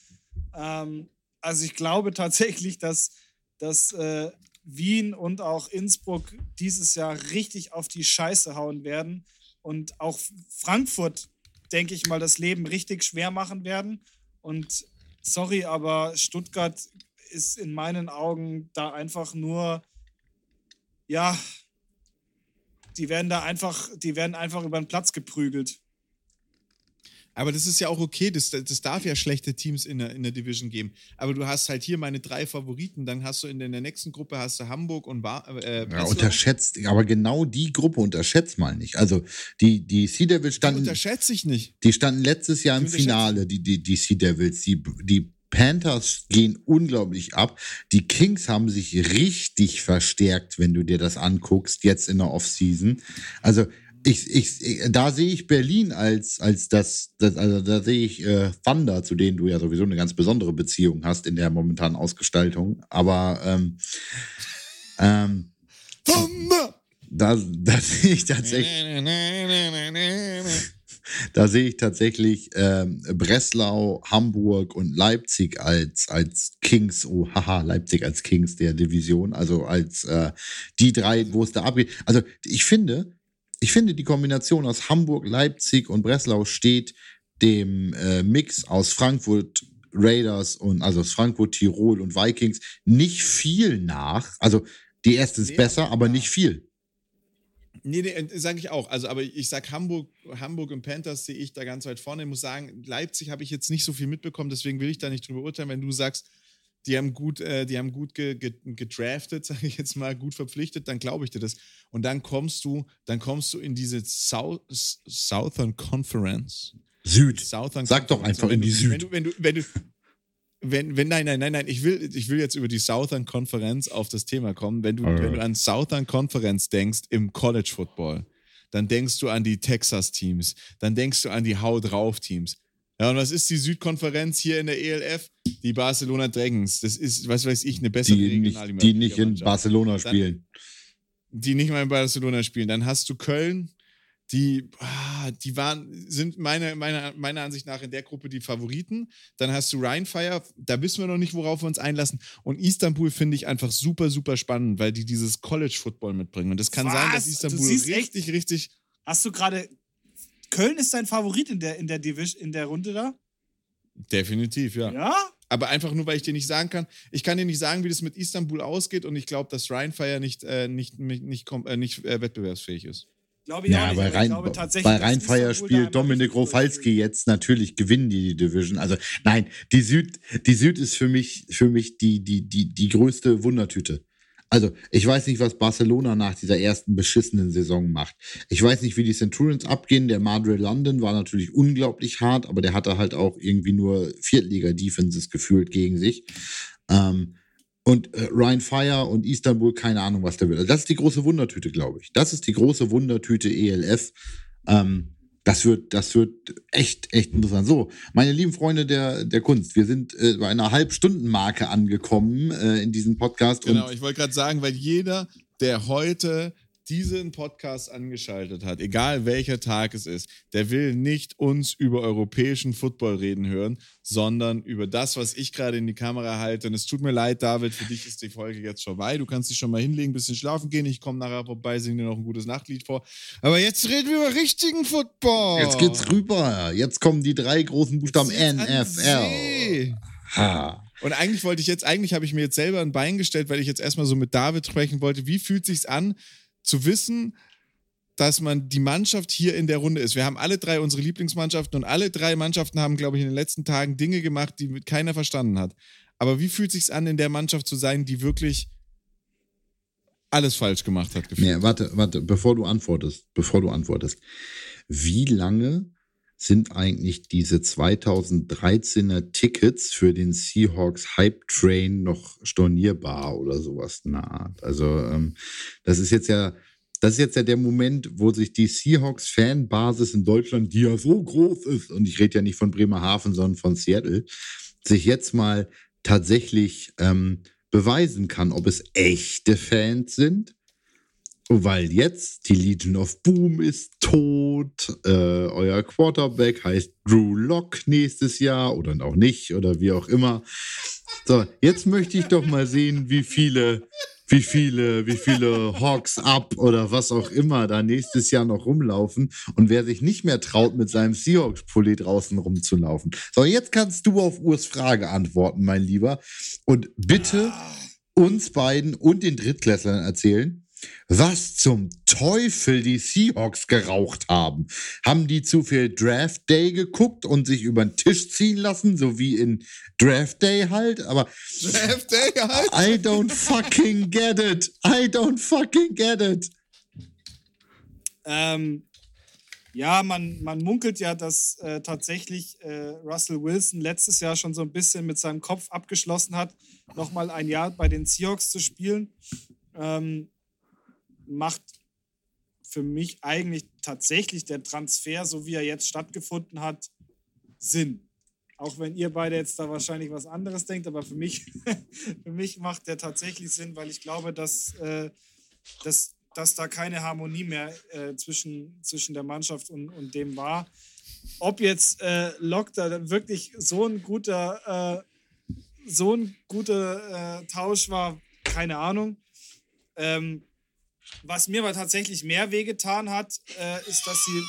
Ähm, also ich glaube (laughs) tatsächlich, dass, dass äh, Wien und auch Innsbruck dieses Jahr richtig auf die Scheiße hauen werden und auch Frankfurt, denke ich mal, das Leben richtig schwer machen werden. Und sorry, aber Stuttgart ist in meinen Augen da einfach nur, ja, die werden da einfach, die werden einfach über den Platz geprügelt. Aber das ist ja auch okay, das, das darf ja schlechte Teams in der, in der Division geben. Aber du hast halt hier meine drei Favoriten, dann hast du in der, in der nächsten Gruppe hast du Hamburg und Bar, äh, ja, unterschätzt, aber genau die Gruppe unterschätzt mal nicht. Also die, die Sea Devils standen. Die unterschätze ich nicht. Die standen letztes Jahr im Finale, die, die, die Sea Devils, die, die Panthers gehen unglaublich ab. Die Kings haben sich richtig verstärkt, wenn du dir das anguckst, jetzt in der Offseason. Also ich, ich, da sehe ich Berlin als, als das, das also da sehe ich äh, Thunder, zu denen du ja sowieso eine ganz besondere Beziehung hast in der momentanen Ausgestaltung. Aber ähm, ähm, Thunder! Da, da sehe ich tatsächlich. (laughs) da sehe ich tatsächlich ähm, Breslau, Hamburg und Leipzig als, als Kings, oh haha, Leipzig als Kings der Division, also als äh, die drei, wo es da abgeht. Also ich finde, ich finde, die Kombination aus Hamburg, Leipzig und Breslau steht dem äh, Mix aus Frankfurt Raiders und also aus Frankfurt, Tirol und Vikings nicht viel nach. Also die erste ist nee, besser, aber ja. nicht viel. Nee, nee, sage ich auch. Also, aber ich sage Hamburg, Hamburg und Panthers sehe ich da ganz weit vorne. Ich muss sagen, Leipzig habe ich jetzt nicht so viel mitbekommen, deswegen will ich da nicht drüber urteilen. Wenn du sagst, die haben gut, äh, die haben gut ge, ge, gedraftet, (laughs) sage ich jetzt mal, gut verpflichtet, dann glaube ich dir das. Und dann kommst du, dann kommst du in diese South, Southern Conference. Süd. Southern Sag Conference. doch einfach in die Süd. Wenn du, wenn du, wenn du wenn, wenn, nein, nein, nein, nein, ich will, ich will jetzt über die Southern Conference auf das Thema kommen. Wenn du, wenn du an Southern Conference denkst im College Football, dann denkst du an die Texas Teams, dann denkst du an die Hau drauf Teams. Ja, und was ist die Südkonferenz hier in der ELF? Die Barcelona Dragons. Das ist, was weiß ich, eine bessere die nicht, Die nicht in Barcelona spielen. Dann, die nicht mal in Barcelona spielen. Dann hast du Köln, die, ah, die waren, sind meiner, meiner, meiner Ansicht nach in der Gruppe die Favoriten. Dann hast du Rheinfire, da wissen wir noch nicht, worauf wir uns einlassen. Und Istanbul finde ich einfach super, super spannend, weil die dieses College-Football mitbringen. Und das kann Was? sein, dass Istanbul richtig, echt? richtig. Hast du gerade Köln ist dein Favorit in der, in der Division, in der Runde da? Definitiv, ja. Ja? Aber einfach nur, weil ich dir nicht sagen kann, ich kann dir nicht sagen, wie das mit Istanbul ausgeht und ich glaube, dass Rheinfire nicht, äh, nicht, nicht, nicht, äh, nicht äh, wettbewerbsfähig ist. Glaube ich ja, auch nicht, bei, Rhein, bei Rheinfire spielt Dominik Rofalski jetzt natürlich gewinnen die, die Division. Also nein, die Süd, die Süd ist für mich, für mich die, die, die, die größte Wundertüte. Also, ich weiß nicht, was Barcelona nach dieser ersten beschissenen Saison macht. Ich weiß nicht, wie die Centurions abgehen. Der Madrid London war natürlich unglaublich hart, aber der hatte halt auch irgendwie nur Viertliga-Defenses gefühlt gegen sich. Ähm, und äh, Ryan Fire und Istanbul, keine Ahnung, was der will. Also das ist die große Wundertüte, glaube ich. Das ist die große Wundertüte ELF. Ähm, das wird, das wird echt, echt interessant. So, meine lieben Freunde der, der Kunst, wir sind äh, bei einer Halbstundenmarke angekommen äh, in diesem Podcast. Genau, ich wollte gerade sagen, weil jeder, der heute diesen Podcast angeschaltet hat, egal welcher Tag es ist, der will nicht uns über europäischen Football reden hören, sondern über das, was ich gerade in die Kamera halte. Und es tut mir leid, David, für dich ist die Folge jetzt vorbei. Du kannst dich schon mal hinlegen, ein bisschen schlafen gehen. Ich komme nachher vorbei, singe dir noch ein gutes Nachtlied vor. Aber jetzt reden wir über richtigen Football. Jetzt geht's rüber. Jetzt kommen die drei großen Buchstaben NFL. Ha. Und eigentlich wollte ich jetzt, eigentlich habe ich mir jetzt selber ein Bein gestellt, weil ich jetzt erstmal so mit David sprechen wollte. Wie fühlt sich's an, zu wissen, dass man die Mannschaft hier in der Runde ist. Wir haben alle drei unsere Lieblingsmannschaften und alle drei Mannschaften haben, glaube ich, in den letzten Tagen Dinge gemacht, die keiner verstanden hat. Aber wie fühlt sich an, in der Mannschaft zu sein, die wirklich alles falsch gemacht hat? Gefühlt? Nee, warte, warte, bevor du antwortest, bevor du antwortest. Wie lange sind eigentlich diese 2013er Tickets für den Seahawks Hype Train noch stornierbar oder sowas in der Art. Also ähm, das ist jetzt ja, das ist jetzt ja der Moment, wo sich die Seahawks Fanbasis in Deutschland, die ja so groß ist, und ich rede ja nicht von Bremerhaven, sondern von Seattle, sich jetzt mal tatsächlich ähm, beweisen kann, ob es echte Fans sind weil jetzt die Legion of Boom ist tot, äh, euer Quarterback heißt Drew Lock nächstes Jahr oder auch nicht oder wie auch immer. So, jetzt möchte ich doch mal sehen, wie viele, wie viele, wie viele Hawks up oder was auch immer da nächstes Jahr noch rumlaufen und wer sich nicht mehr traut, mit seinem Seahawks-Pulli draußen rumzulaufen. So, jetzt kannst du auf Urs Frage antworten, mein Lieber. Und bitte uns beiden und den Drittklässlern erzählen, was zum Teufel die Seahawks geraucht haben. Haben die zu viel Draft Day geguckt und sich über den Tisch ziehen lassen, so wie in Draft Day halt? Aber Draft Day halt? I don't fucking get it. I don't fucking get it. Ähm, ja, man, man munkelt ja, dass äh, tatsächlich äh, Russell Wilson letztes Jahr schon so ein bisschen mit seinem Kopf abgeschlossen hat, nochmal ein Jahr bei den Seahawks zu spielen. Ähm, macht für mich eigentlich tatsächlich der Transfer, so wie er jetzt stattgefunden hat, Sinn. Auch wenn ihr beide jetzt da wahrscheinlich was anderes denkt, aber für mich, (laughs) für mich macht der tatsächlich Sinn, weil ich glaube, dass, äh, dass, dass da keine Harmonie mehr äh, zwischen, zwischen der Mannschaft und, und dem war. Ob jetzt äh, Locke da wirklich so ein guter, äh, so ein guter äh, Tausch war, keine Ahnung. Ähm, was mir aber tatsächlich mehr wehgetan hat, äh, ist, dass sie.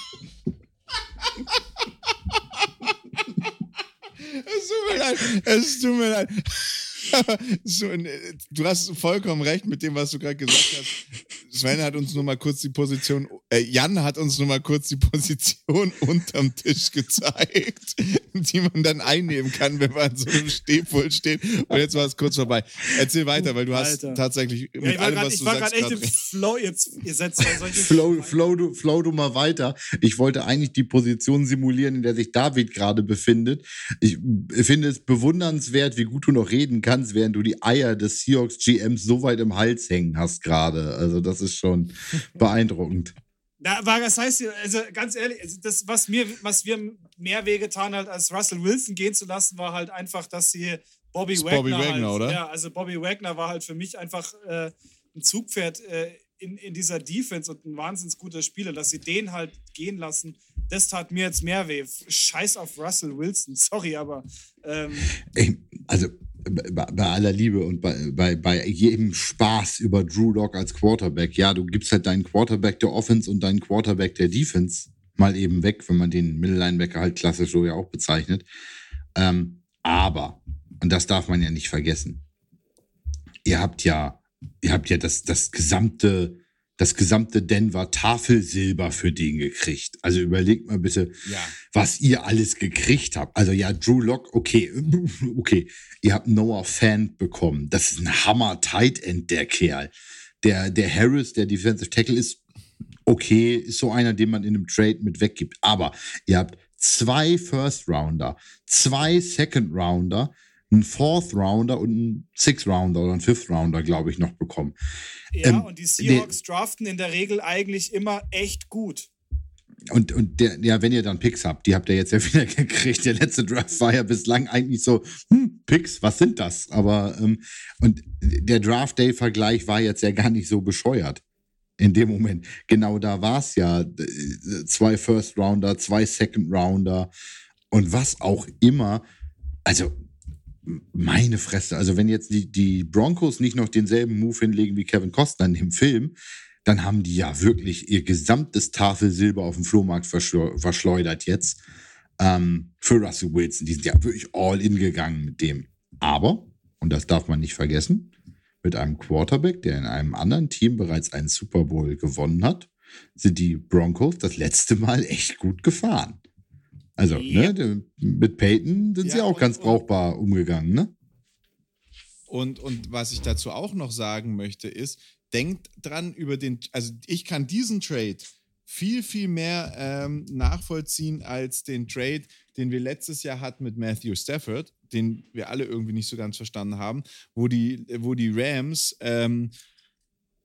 es tut mir leid. Es tut mir leid. (laughs) du hast vollkommen recht mit dem, was du gerade gesagt hast. Sven hat uns nur mal kurz die Position, äh, Jan hat uns nur mal kurz die Position (laughs) unterm Tisch gezeigt, die man dann einnehmen kann, wenn man an so einem Stehpult steht. Und jetzt war es kurz vorbei. Erzähl weiter, weil du hast Alter. tatsächlich mit ja, allem, grad, was du sagst. Ich war gerade echt im Flow. Jetzt, ihr setzt solche Flow, Flow, du, Flow du mal weiter. Ich wollte eigentlich die Position simulieren, in der sich David gerade befindet. Ich finde es bewundernswert, wie gut du noch reden kannst, während du die Eier des Seahawks GMs so weit im Hals hängen hast gerade. Also das ist schon (laughs) beeindruckend. Da war, das heißt, also ganz ehrlich, also das, was mir, was mir mehr wehgetan hat, als Russell Wilson gehen zu lassen, war halt einfach, dass sie Bobby Wagner. Bobby Wagner, halt, oder? Ja, also Bobby Wagner war halt für mich einfach äh, ein Zugpferd äh, in, in dieser Defense und ein wahnsinnig guter Spieler, dass sie den halt gehen lassen, das tat mir jetzt mehr weh. Scheiß auf Russell Wilson, (laughs) sorry, aber. Ähm, also bei, bei aller Liebe und bei, bei, bei jedem Spaß über Drew Lock als Quarterback, ja, du gibst halt deinen Quarterback der Offense und deinen Quarterback der Defense mal eben weg, wenn man den Mittellinebacker halt klassisch so ja auch bezeichnet. Ähm, aber, und das darf man ja nicht vergessen, ihr habt ja, ihr habt ja das, das gesamte das gesamte Denver Tafelsilber für den gekriegt. Also überlegt mal bitte, Ja. was ihr alles gekriegt habt. Also ja, Drew Lock, okay, (laughs) okay. Ihr habt Noah Fan bekommen. Das ist ein Hammer Tight End, der Kerl. Der, der Harris, der Defensive Tackle ist okay, ist so einer, den man in einem Trade mit weggibt. Aber ihr habt zwei First Rounder, zwei Second Rounder, einen Fourth Rounder und einen Sixth Rounder oder einen Fifth Rounder, glaube ich, noch bekommen. Ja, Ähm, und die Seahawks draften in der Regel eigentlich immer echt gut. Und, und der, ja, wenn ihr dann Picks habt, die habt ihr jetzt ja (laughs) wieder gekriegt. Der letzte Draft war ja bislang eigentlich so, hm, Picks, was sind das? Aber, ähm, und der Draft Day-Vergleich war jetzt ja gar nicht so bescheuert. In dem Moment. Genau da war es ja. Zwei First Rounder, zwei Second Rounder und was auch immer. Also, meine Fresse. Also, wenn jetzt die, die Broncos nicht noch denselben Move hinlegen wie Kevin Costner in dem Film, dann haben die ja wirklich ihr gesamtes Tafelsilber auf dem Flohmarkt verschleu- verschleudert jetzt ähm, für Russell Wilson. Die sind ja wirklich all in gegangen mit dem. Aber, und das darf man nicht vergessen, mit einem Quarterback, der in einem anderen Team bereits einen Super Bowl gewonnen hat, sind die Broncos das letzte Mal echt gut gefahren. Also, Ja. ne, mit Peyton sind Ja, sie auch und- ganz brauchbar umgegangen, ne? Und, und was ich dazu auch noch sagen möchte, ist, denkt dran über den, also ich kann diesen Trade viel, viel mehr ähm, nachvollziehen als den Trade, den wir letztes Jahr hatten mit Matthew Stafford, den wir alle irgendwie nicht so ganz verstanden haben, wo die, wo die Rams ähm,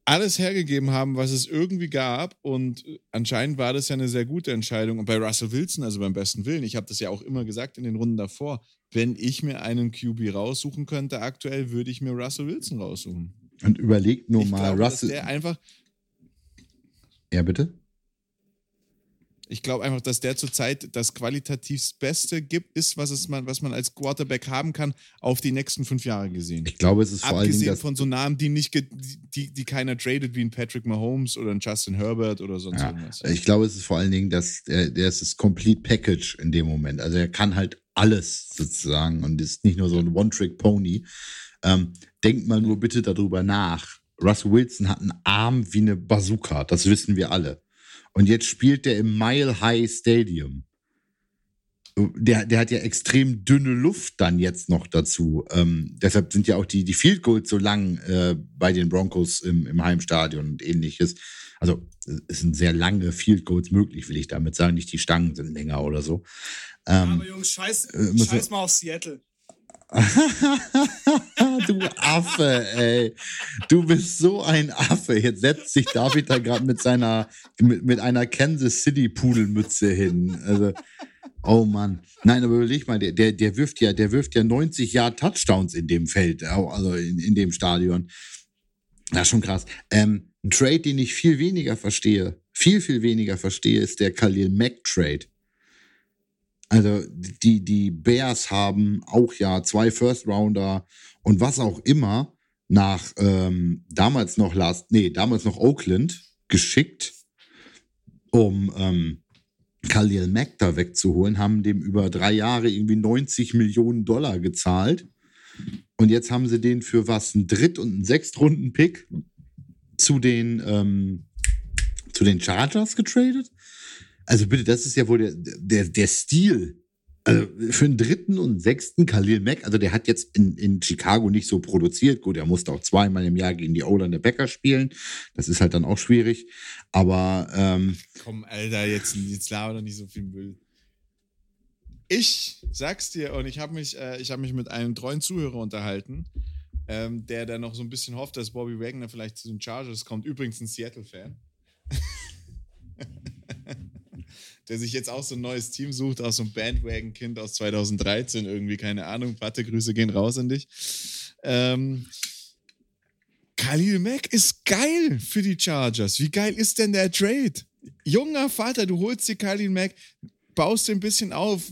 alles hergegeben haben, was es irgendwie gab. Und anscheinend war das ja eine sehr gute Entscheidung. Und bei Russell Wilson, also beim besten Willen, ich habe das ja auch immer gesagt in den Runden davor, wenn ich mir einen QB raussuchen könnte aktuell, würde ich mir Russell Wilson raussuchen. Und überlegt nur ich mal, glaube, dass Russell. der einfach, Ja, bitte? Ich glaube einfach, dass der zurzeit das qualitativ Beste gibt, ist, was, es man, was man als Quarterback haben kann, auf die nächsten fünf Jahre gesehen. Ich glaube, es ist vor allen Dingen Abgesehen das. von so Namen, die nicht die, die keiner tradet, wie ein Patrick Mahomes oder ein Justin Herbert oder sonst Ja, irgendwas. ich glaube, es ist vor allen Dingen, dass der, der ist das Complete Package in dem Moment. Also er kann halt alles sozusagen und ist nicht nur so ein One-Trick-Pony. Ähm, denkt mal nur bitte darüber nach. Russell Wilson hat einen Arm wie eine Bazooka, das wissen wir alle. Und jetzt spielt der im Mile High Stadium. Der, der hat ja extrem dünne Luft dann jetzt noch dazu. Ähm, deshalb sind ja auch die, die Field Goals so lang äh, bei den Broncos im, im Heimstadion und ähnliches. Also es sind sehr lange Field Goals möglich, will ich damit sagen. Nicht die Stangen sind länger oder so. Ähm, Aber Jungs, scheiß, äh, scheiß mal auf Seattle. (laughs) du Affe, ey. Du bist so ein Affe. Jetzt setzt sich David da gerade mit seiner, mit, mit einer Kansas City Pudelmütze hin. Also, oh Mann. Nein, aber überleg mal, der, der, der wirft ja, der wirft ja 90 Jahre Touchdowns in dem Feld, also in, in dem Stadion. Ist schon krass. Ähm, ein Trade, den ich viel weniger verstehe, viel, viel weniger verstehe, ist der Khalil Mack Trade. Also die, die Bears haben auch ja zwei First Rounder und was auch immer nach ähm, damals noch Last, nee, damals noch Oakland geschickt, um ähm, Khalil Mack da wegzuholen, haben dem über drei Jahre irgendwie 90 Millionen Dollar gezahlt. Und jetzt haben sie den für was? Ein Dritt- und ein Sechstrunden-Pick zu den, ähm, zu den Chargers getradet? Also bitte, das ist ja wohl der, der, der Stil. Also für einen dritten und sechsten Khalil Mack, also der hat jetzt in, in Chicago nicht so produziert. Gut, er musste auch zweimal im Jahr gegen die O-Line der Packers spielen. Das ist halt dann auch schwierig. Aber ähm, Komm, Alter, jetzt, jetzt laber doch nicht so viel Müll. Ich sag's dir, und ich habe mich, äh, hab mich mit einem treuen Zuhörer unterhalten, ähm, der da noch so ein bisschen hofft, dass Bobby Wagner vielleicht zu den Chargers kommt. Übrigens ein Seattle-Fan. (laughs) der sich jetzt auch so ein neues Team sucht, auch so ein Bandwagon-Kind aus 2013 irgendwie, keine Ahnung. Warte, Grüße gehen raus an dich. Ähm, Khalil Mack ist geil für die Chargers. Wie geil ist denn der Trade? Junger Vater, du holst dir Khalil Mack, baust den ein bisschen auf,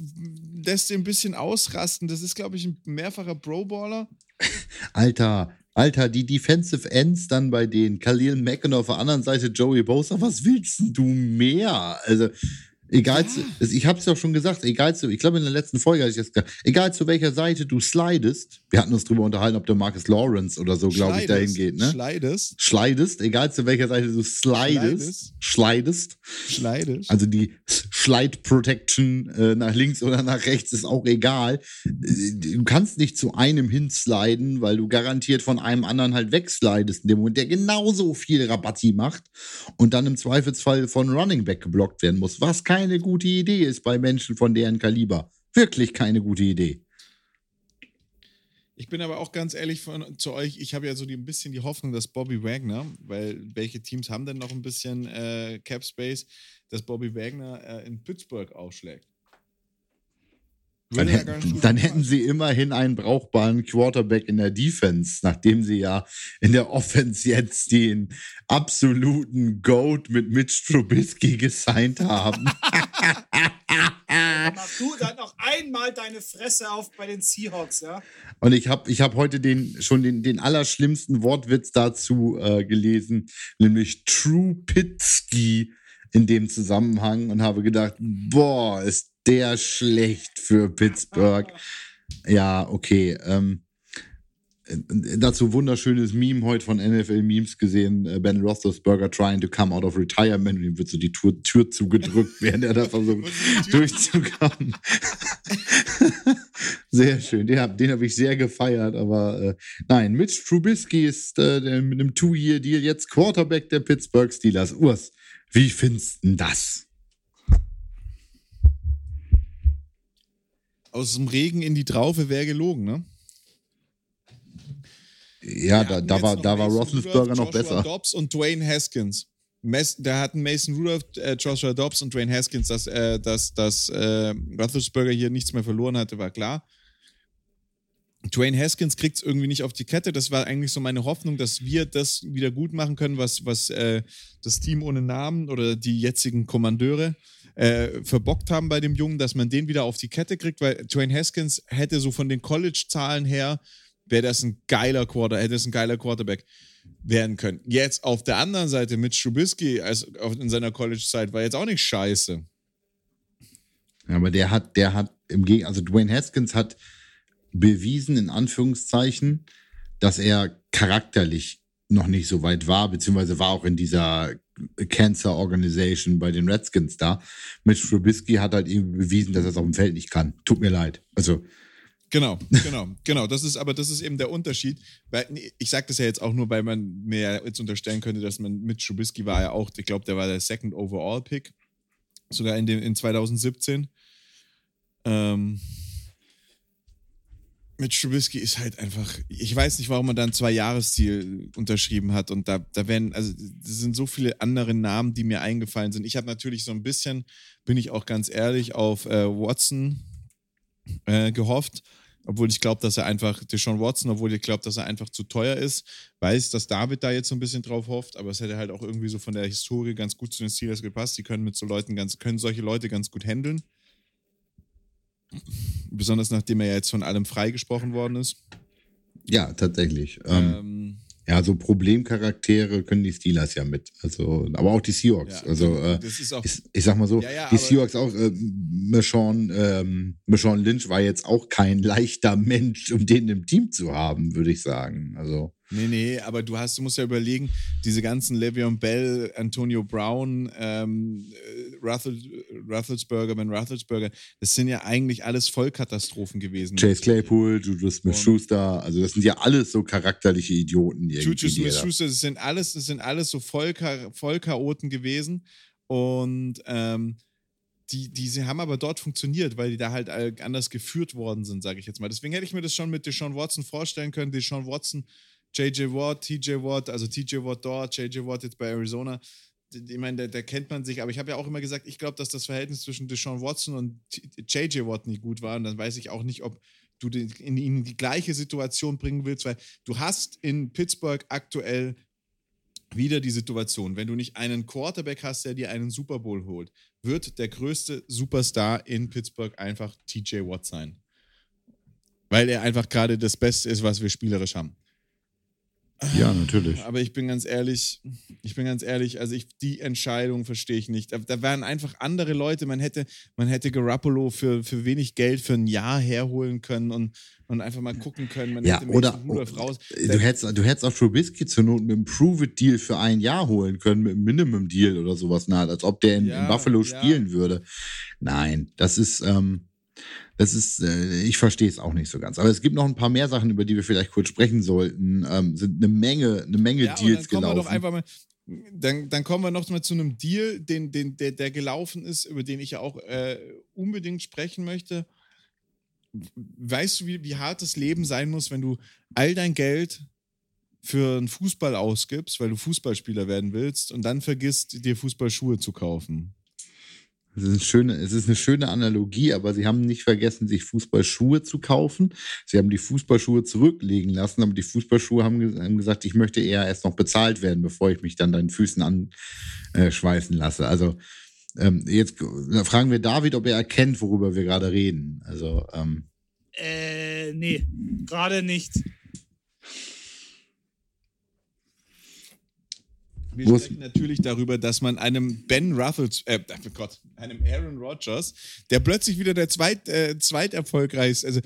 lässt den ein bisschen ausrasten. Das ist, glaube ich, ein mehrfacher Pro-Baller. (laughs) Alter, Alter, die Defensive Ends dann bei denen, Khalil Mack und auf der anderen Seite Joey Bosa, was willst du mehr? Also, Egal, zu, ich habe es ja auch schon gesagt, egal zu, ich glaube in der letzten Folge hatte ich das gesagt, egal zu welcher Seite du slidest, wir hatten uns drüber unterhalten, ob der Marcus Lawrence oder so, glaube ich, dahin geht, ne? Slidest. Slidest, egal zu welcher Seite du slidest, slidest. Slidest. Also die Slide Protection äh, nach links oder nach rechts ist auch egal. Du kannst nicht zu einem hinsliden, weil du garantiert von einem anderen halt wegslidest in dem Moment, der genauso viel Rabatti macht und dann im Zweifelsfall von Running Back geblockt werden muss, was kein keine gute Idee ist bei Menschen von deren Kaliber. Wirklich keine gute Idee. Ich bin aber auch ganz ehrlich von, zu euch, ich habe ja so die, ein bisschen die Hoffnung, dass Bobby Wagner, weil welche Teams haben denn noch ein bisschen äh, Cap Space, dass Bobby Wagner äh, in Pittsburgh aufschlägt. Dann, hätten, dann hätten sie immerhin einen brauchbaren Quarterback in der Defense, nachdem sie ja in der Offense jetzt den absoluten Goat mit Mitch Trubisky gesigned haben. Mach du dann noch einmal deine Fresse auf bei den Seahawks, ja? Und ich habe ich hab heute den, schon den, den allerschlimmsten Wortwitz dazu äh, gelesen, nämlich True Pitsky in dem Zusammenhang und habe gedacht, boah, ist der schlecht für Pittsburgh. Ja, okay. Ähm, dazu wunderschönes Meme heute von NFL Memes gesehen. Äh, ben Roethlisberger trying to come out of retirement ihm wird so die Tür, Tür zugedrückt, (laughs) während er da versucht durchzukommen. (laughs) sehr schön. Den habe hab ich sehr gefeiert, aber äh, nein, Mitch Trubisky ist äh, mit einem Two-Year-Deal jetzt Quarterback der Pittsburgh Steelers. Urs, wie findest du das? Aus dem Regen in die Traufe wäre gelogen, ne? Ja, da, da war, da war Roethlisberger noch besser. Dobbs und Dwayne Haskins. Mes, da hatten Mason Rudolph, äh, Joshua Dobbs und Dwayne Haskins, dass, äh, dass, dass äh, Roethlisberger hier nichts mehr verloren hatte, war klar. Dwayne Haskins kriegt es irgendwie nicht auf die Kette. Das war eigentlich so meine Hoffnung, dass wir das wieder gut machen können, was, was äh, das Team ohne Namen oder die jetzigen Kommandeure äh, verbockt haben bei dem Jungen, dass man den wieder auf die Kette kriegt, weil Dwayne Haskins hätte so von den College-Zahlen her, wäre das ein geiler Quarter, hätte es ein geiler Quarterback werden können. Jetzt auf der anderen Seite mit Trubisky als in seiner College-Zeit war jetzt auch nicht scheiße. Ja, aber der hat, der hat im Gegenteil, also Dwayne Haskins hat bewiesen, in Anführungszeichen, dass er charakterlich noch nicht so weit war, beziehungsweise war auch in dieser Cancer Organization bei den Redskins da. Mitch Trubisky hat halt irgendwie bewiesen, dass er es auf dem Feld nicht kann. Tut mir leid. Also. Genau, (laughs) genau, genau. Das ist aber das ist eben der Unterschied. Weil, ich sage das ja jetzt auch nur, weil man mir jetzt unterstellen könnte, dass man mit Trubisky war ja auch, ich glaube, der war der Second Overall Pick, sogar in, dem, in 2017. Ähm, mit Trubisky ist halt einfach, ich weiß nicht, warum man dann zwei Jahresziel unterschrieben hat und da, da werden, also es sind so viele andere Namen, die mir eingefallen sind. Ich habe natürlich so ein bisschen, bin ich auch ganz ehrlich, auf äh, Watson äh, gehofft, obwohl ich glaube, dass er einfach, Deshaun Watson, obwohl ich glaube, dass er einfach zu teuer ist, weiß, dass David da jetzt so ein bisschen drauf hofft, aber es hätte halt auch irgendwie so von der Historie ganz gut zu den Steelers gepasst. Die können mit so Leuten ganz, können solche Leute ganz gut handeln. Besonders nachdem er ja jetzt von allem freigesprochen worden ist. Ja, tatsächlich. Ähm, ähm, ja, so Problemcharaktere können die Steelers ja mit. Also, aber auch die Seahawks. Ja, also, äh, ich, ich, sag mal so, ja, ja, die Seahawks auch, äh, Michonne, ähm, Michonne Lynch war jetzt auch kein (laughs) leichter Mensch, um den im Team zu haben, würde ich sagen. Also. Nee, nee, aber du hast, du musst ja überlegen, diese ganzen Le'Veon Bell, Antonio Brown, ähm, äh, Ruthel, Ruthelsberger, Ben Ruthelsberger, das sind ja eigentlich alles Vollkatastrophen gewesen. Chase Claypool, Juju Smith-Schuster, also das sind ja alles so charakterliche Idioten. Juju Smith-Schuster, das sind alles, das sind alles so Vollchaoten gewesen und ähm, die, die haben aber dort funktioniert, weil die da halt anders geführt worden sind, sage ich jetzt mal. Deswegen hätte ich mir das schon mit Deshaun Watson vorstellen können. Deshaun Watson JJ Watt, TJ Watt, also TJ Watt dort, JJ Watt jetzt bei Arizona. Ich meine, der kennt man sich, aber ich habe ja auch immer gesagt, ich glaube, dass das Verhältnis zwischen Deshaun Watson und JJ Watt nie gut war. Und dann weiß ich auch nicht, ob du in, in die gleiche Situation bringen willst, weil du hast in Pittsburgh aktuell wieder die Situation, wenn du nicht einen Quarterback hast, der dir einen Super Bowl holt, wird der größte Superstar in Pittsburgh einfach TJ Watt sein. Weil er einfach gerade das Beste ist, was wir spielerisch haben. Ja, natürlich. Aber ich bin ganz ehrlich, ich bin ganz ehrlich, also ich, die Entscheidung verstehe ich nicht. Da, da wären einfach andere Leute, man hätte, man hätte Garoppolo für, für wenig Geld für ein Jahr herholen können und, und einfach mal gucken können. Man ja, oder Rudolph raus. du hättest, du hättest auch Trubisky zur Not mit einem Prove-It-Deal für ein Jahr holen können, mit einem Minimum-Deal oder sowas, na, als ob der in, Ja, in Buffalo ja. spielen würde. Nein, das ist, ähm, das ist, äh, ich verstehe es auch nicht so ganz. Aber es gibt noch ein paar mehr Sachen, über die wir vielleicht kurz sprechen sollten. Ähm, sind eine Menge, eine Menge Ja, dann Deals wir gelaufen. doch einfach mal. Dann, dann kommen wir noch mal zu einem Deal, den, den, der, der gelaufen ist, über den ich ja auch äh, unbedingt sprechen möchte. Weißt du, wie, wie hart das Leben sein muss, wenn du all dein Geld für einen Fußball ausgibst, weil du Fußballspieler werden willst und dann vergisst, dir Fußballschuhe zu kaufen? Es ist, eine schöne, es ist eine schöne Analogie, aber sie haben nicht vergessen, sich Fußballschuhe zu kaufen. Sie haben die Fußballschuhe zurücklegen lassen, aber die Fußballschuhe haben, haben gesagt, ich möchte eher erst noch bezahlt werden, bevor ich mich dann deinen Füßen anschweißen lasse. Also ähm, jetzt äh, fragen wir David, ob er erkennt, worüber wir gerade reden. Also ähm, Äh, nee, gerade nicht. Wir ist- sprechen natürlich darüber, dass man einem Ben Ruffles, äh, oh Gott, einem Aaron Rodgers, der plötzlich wieder der zweit, äh, zweiterfolgreichste, also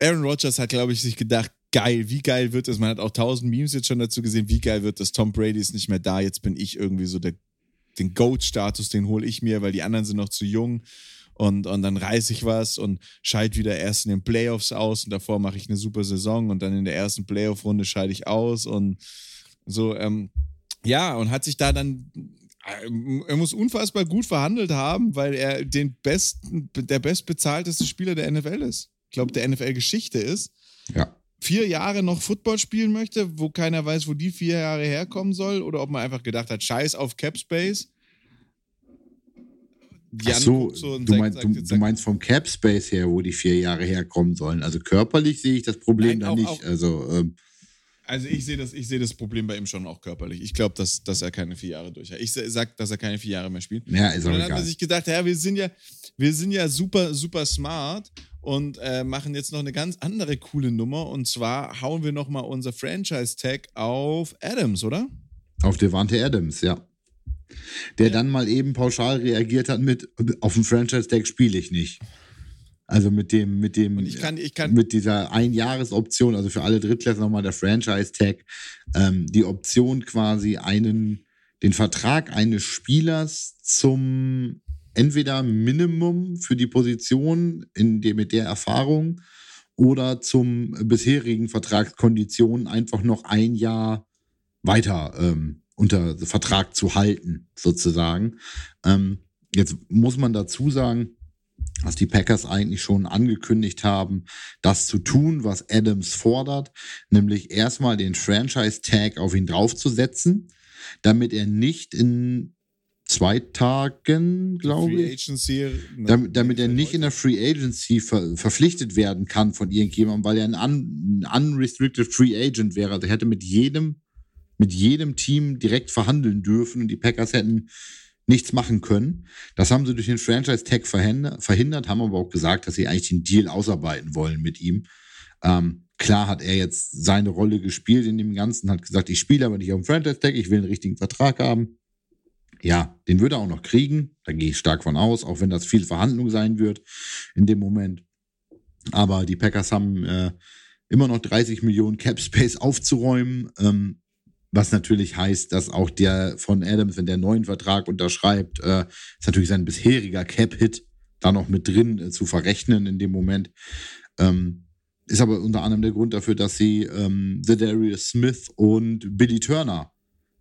Aaron Rodgers hat, glaube ich, sich gedacht, geil, wie geil wird es, man hat auch tausend Memes jetzt schon dazu gesehen, wie geil wird es, Tom Brady ist nicht mehr da, jetzt bin ich irgendwie so der, den GOAT-Status, den hole ich mir, weil die anderen sind noch zu jung und, und dann reiße ich was und scheide wieder erst in den Playoffs aus und davor mache ich eine super Saison und dann in der ersten Playoff-Runde scheide ich aus und so, ähm, ja, und hat sich da dann, äh, er muss unfassbar gut verhandelt haben, weil er den besten, der bestbezahlteste Spieler der NFL ist. Ich glaube, der NFL-Geschichte ist. ja. Vier Jahre noch Football spielen möchte, wo keiner weiß, wo die vier Jahre herkommen soll, oder ob man einfach gedacht hat, scheiß auf Cap Space. Ach Jan so, so du, sagt- meinst, sagt du, jetzt- du meinst vom Cap Space her, wo die vier Jahre herkommen sollen. Also körperlich sehe ich das Problem Nein, da auch- nicht. auch- Also ähm, Also ich sehe das, ich sehe das Problem bei ihm schon auch körperlich. Ich glaube, dass, dass er keine vier Jahre durch hat. Ich sag, dass er keine vier Jahre mehr spielt. ja, ist Und auch dann hat man egal. sich gedacht, ja, wir sind ja, wir sind ja super, super smart und äh, machen jetzt noch eine ganz andere coole Nummer. Und zwar hauen wir nochmal unser Franchise-Tag auf Adams, oder? Auf Devante Adams, ja. Der dann mal eben pauschal reagiert hat mit, auf dem Franchise-Tag spiele ich nicht. Also mit dem, mit dem, kann, kann, mit dieser Einjahresoption, also für alle Drittklässler nochmal der Franchise-Tag, ähm, die Option quasi einen, den Vertrag eines Spielers zum entweder Minimum für die Position in dem, mit der Erfahrung oder zum bisherigen Vertragskonditionen einfach noch ein Jahr weiter ähm, unter Vertrag zu halten, sozusagen. Ähm, jetzt muss man dazu sagen, dass die Packers eigentlich schon angekündigt haben, das zu tun, was Adams fordert, nämlich erstmal den Franchise-Tag auf ihn draufzusetzen, damit er nicht in zwei Tagen, glaube Free ich, Agency, damit, damit er nicht in der Free Agency ver verpflichtet werden kann von irgendjemandem, weil er ein, un ein unrestricted Free Agent wäre. Also er hätte mit jedem, mit jedem Team direkt verhandeln dürfen und die Packers hätten nichts machen können. Das haben sie durch den Franchise-Tag verhindert, haben aber auch gesagt, dass sie eigentlich den Deal ausarbeiten wollen mit ihm. Ähm, klar hat er jetzt seine Rolle gespielt in dem Ganzen, hat gesagt, ich spiele aber nicht auf dem Franchise-Tag, ich will einen richtigen Vertrag haben. Ja, den würde er auch noch kriegen. Da gehe ich stark von aus, auch wenn das viel Verhandlung sein wird in dem Moment. Aber die Packers haben äh, immer noch 30 Millionen Cap Space aufzuräumen, ähm, was natürlich heißt, dass auch der von Adams, wenn der neuen Vertrag unterschreibt, äh, ist natürlich sein bisheriger Cap-Hit da noch mit drin äh, zu verrechnen in dem Moment. Ähm, ist aber unter anderem der Grund dafür, dass sie ähm, Darius Smith und Billy Turner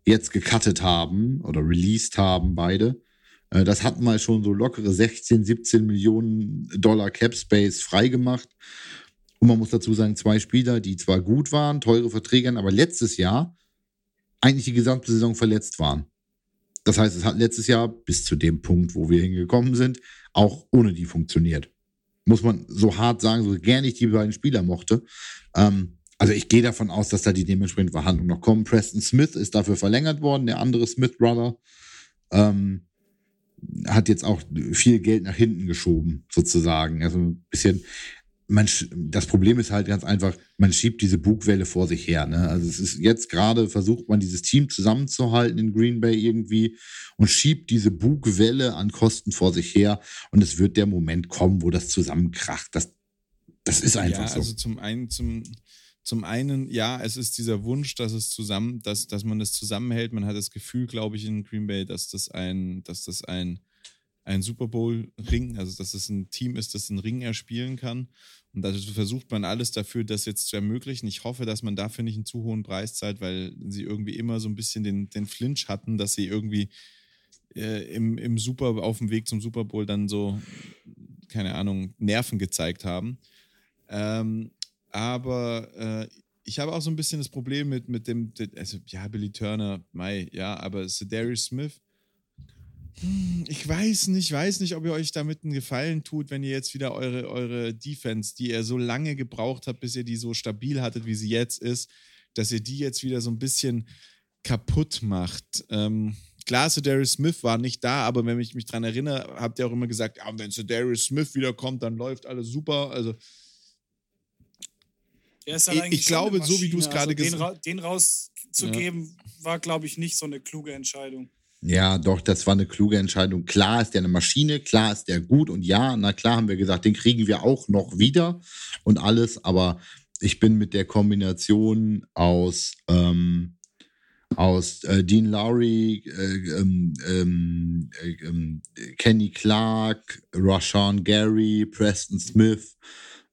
jetzt gecuttet haben oder released haben, beide. Äh, Das hat mal schon so lockere 16, 17 Millionen Dollar Cap Space freigemacht. Und man muss dazu sagen, zwei Spieler, die zwar gut waren, teure Verträge, aber letztes Jahr eigentlich die gesamte Saison verletzt waren. Das heißt, es hat letztes Jahr bis zu dem Punkt, wo wir hingekommen sind, auch ohne die funktioniert. Muss man so hart sagen, so gerne ich die beiden Spieler mochte. Ähm, also ich gehe davon aus, dass da die dementsprechend Verhandlungen noch kommen. Preston Smith ist dafür verlängert worden, der andere Smith Brother. Ähm, hat jetzt auch viel Geld nach hinten geschoben, sozusagen. Also ein bisschen. Man, das Problem ist halt ganz einfach, man schiebt diese Bugwelle vor sich her. Ne? Also es ist jetzt gerade versucht man dieses Team zusammenzuhalten in Green Bay irgendwie und schiebt diese Bugwelle an Kosten vor sich her und es wird der Moment kommen, wo das zusammenkracht. Das, das ist einfach ja, so. Also zum einen, zum, zum einen, ja, es ist dieser Wunsch, dass es zusammen, dass, dass man das zusammenhält. Man hat das Gefühl, glaube ich, in Green Bay, dass das ein, dass das ein ein Super Bowl-Ring, also dass es ein Team ist, das einen Ring erspielen kann. Und da versucht man alles dafür, das jetzt zu ermöglichen. Ich hoffe, dass man dafür nicht einen zu hohen Preis zahlt, weil sie irgendwie immer so ein bisschen den, den Flinch hatten, dass sie irgendwie äh, im, im Super, auf dem Weg zum Super Bowl dann so, keine Ahnung, Nerven gezeigt haben. Ähm, aber äh, ich habe auch so ein bisschen das Problem mit, mit dem, also ja, Billy Turner, Mai, ja, aber Darius Smith ich weiß nicht, weiß nicht, ob ihr euch damit einen Gefallen tut, wenn ihr jetzt wieder eure, eure Defense, die ihr so lange gebraucht habt, bis ihr die so stabil hattet, wie sie jetzt ist, dass ihr die jetzt wieder so ein bisschen kaputt macht. Ähm, klar, Darius Smith war nicht da, aber wenn ich mich daran erinnere, habt ihr auch immer gesagt, ja, wenn Darius Smith wiederkommt, dann läuft alles super. Also halt ich, glaube, so wie du es gerade also gesagt hast. Den, rauszugeben, ja. war, glaube ich, nicht so eine kluge Entscheidung. Ja, doch, das war eine kluge Entscheidung. Klar ist der eine Maschine, klar ist der gut und ja, na klar haben wir gesagt, den kriegen wir auch noch wieder und alles, aber ich bin mit der Kombination aus, ähm, aus äh, Dean Lowry, äh, ähm, ähm äh, ähm, Kenny Clark, Rashawn Gary, Preston Smith,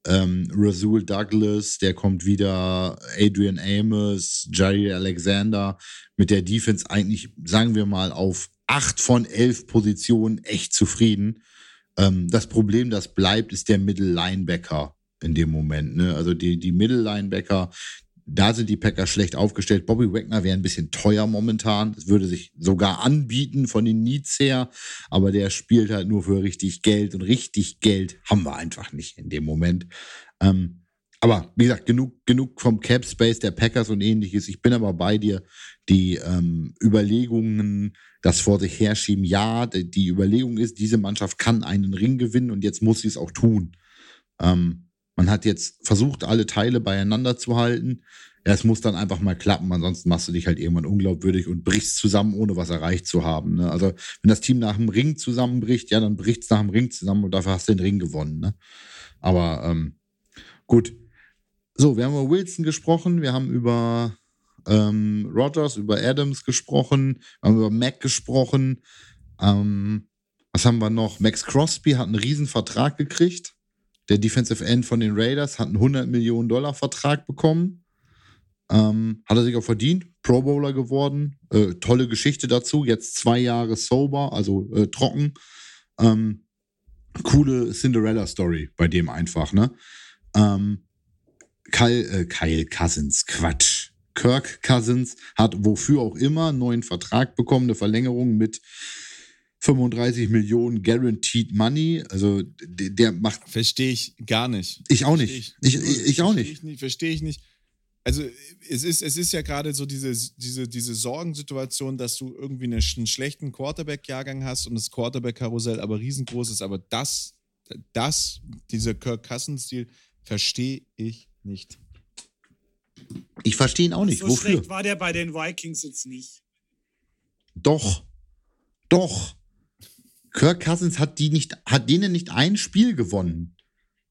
ähm, Rasul Douglas, der kommt wieder, Adrian Amos, Jerry Alexander mit der Defense eigentlich, sagen wir mal, auf acht von elf Positionen echt zufrieden. Ähm, das Problem, das bleibt, ist der Middle Linebacker in dem Moment. Ne? Also die, die Middle Linebacker, da sind die Packers schlecht aufgestellt. Bobby Wagner wäre ein bisschen teuer momentan. Das würde sich sogar anbieten von den Needs her. Aber der spielt halt nur für richtig Geld. Und richtig Geld haben wir einfach nicht in dem Moment. Ähm, aber wie gesagt, genug, genug vom Cap Space der Packers und ähnliches. Ich bin aber bei dir. Die ähm, Überlegungen, das vor sich herschieben, ja, die, die, Überlegung ist, diese Mannschaft kann einen Ring gewinnen und jetzt muss sie es auch tun. Ähm, man hat jetzt versucht, alle Teile beieinander zu halten. Ja, es muss dann einfach mal klappen, ansonsten machst du dich halt irgendwann unglaubwürdig und brichst zusammen, ohne was erreicht zu haben. Ne? Also, wenn das Team nach dem Ring zusammenbricht, ja, dann bricht es nach dem Ring zusammen und dafür hast du den Ring gewonnen. Ne? Aber ähm, gut. So, wir haben über Wilson gesprochen, wir haben über ähm, Rogers, über Adams gesprochen, wir haben über Mac gesprochen. Ähm, was haben wir noch? Max Crosby hat einen riesen Vertrag gekriegt. Der Defensive End von den Raiders hat einen 100 Millionen Dollar Vertrag bekommen. Ähm, hat er sich auch verdient. Pro Bowler geworden. Äh, tolle Geschichte dazu. Jetzt zwei Jahre sober, also äh, trocken. Ähm, coole Cinderella-Story bei dem einfach, ne? Ähm, Kyle, äh, Kyle Cousins, Quatsch. Kirk Cousins hat wofür auch immer einen neuen Vertrag bekommen, eine Verlängerung mit 35 Millionen Guaranteed Money. Also der, der macht. Verstehe ich gar nicht. Ich auch nicht. Ich, ich, ich auch nicht. nicht. Verstehe ich nicht. Also es ist, es ist ja gerade so diese, diese, diese Sorgensituation, dass du irgendwie eine, einen schlechten Quarterback-Jahrgang hast und das Quarterback-Karussell aber riesengroß ist. Aber das, das, dieser Kirk Cousins-Stil, verstehe ich nicht. Ich verstehe ihn auch nicht. So Wofür? schlecht war der bei den Vikings jetzt nicht. Doch. Doch. Kirk Cousins hat die nicht, hat denen nicht ein Spiel gewonnen.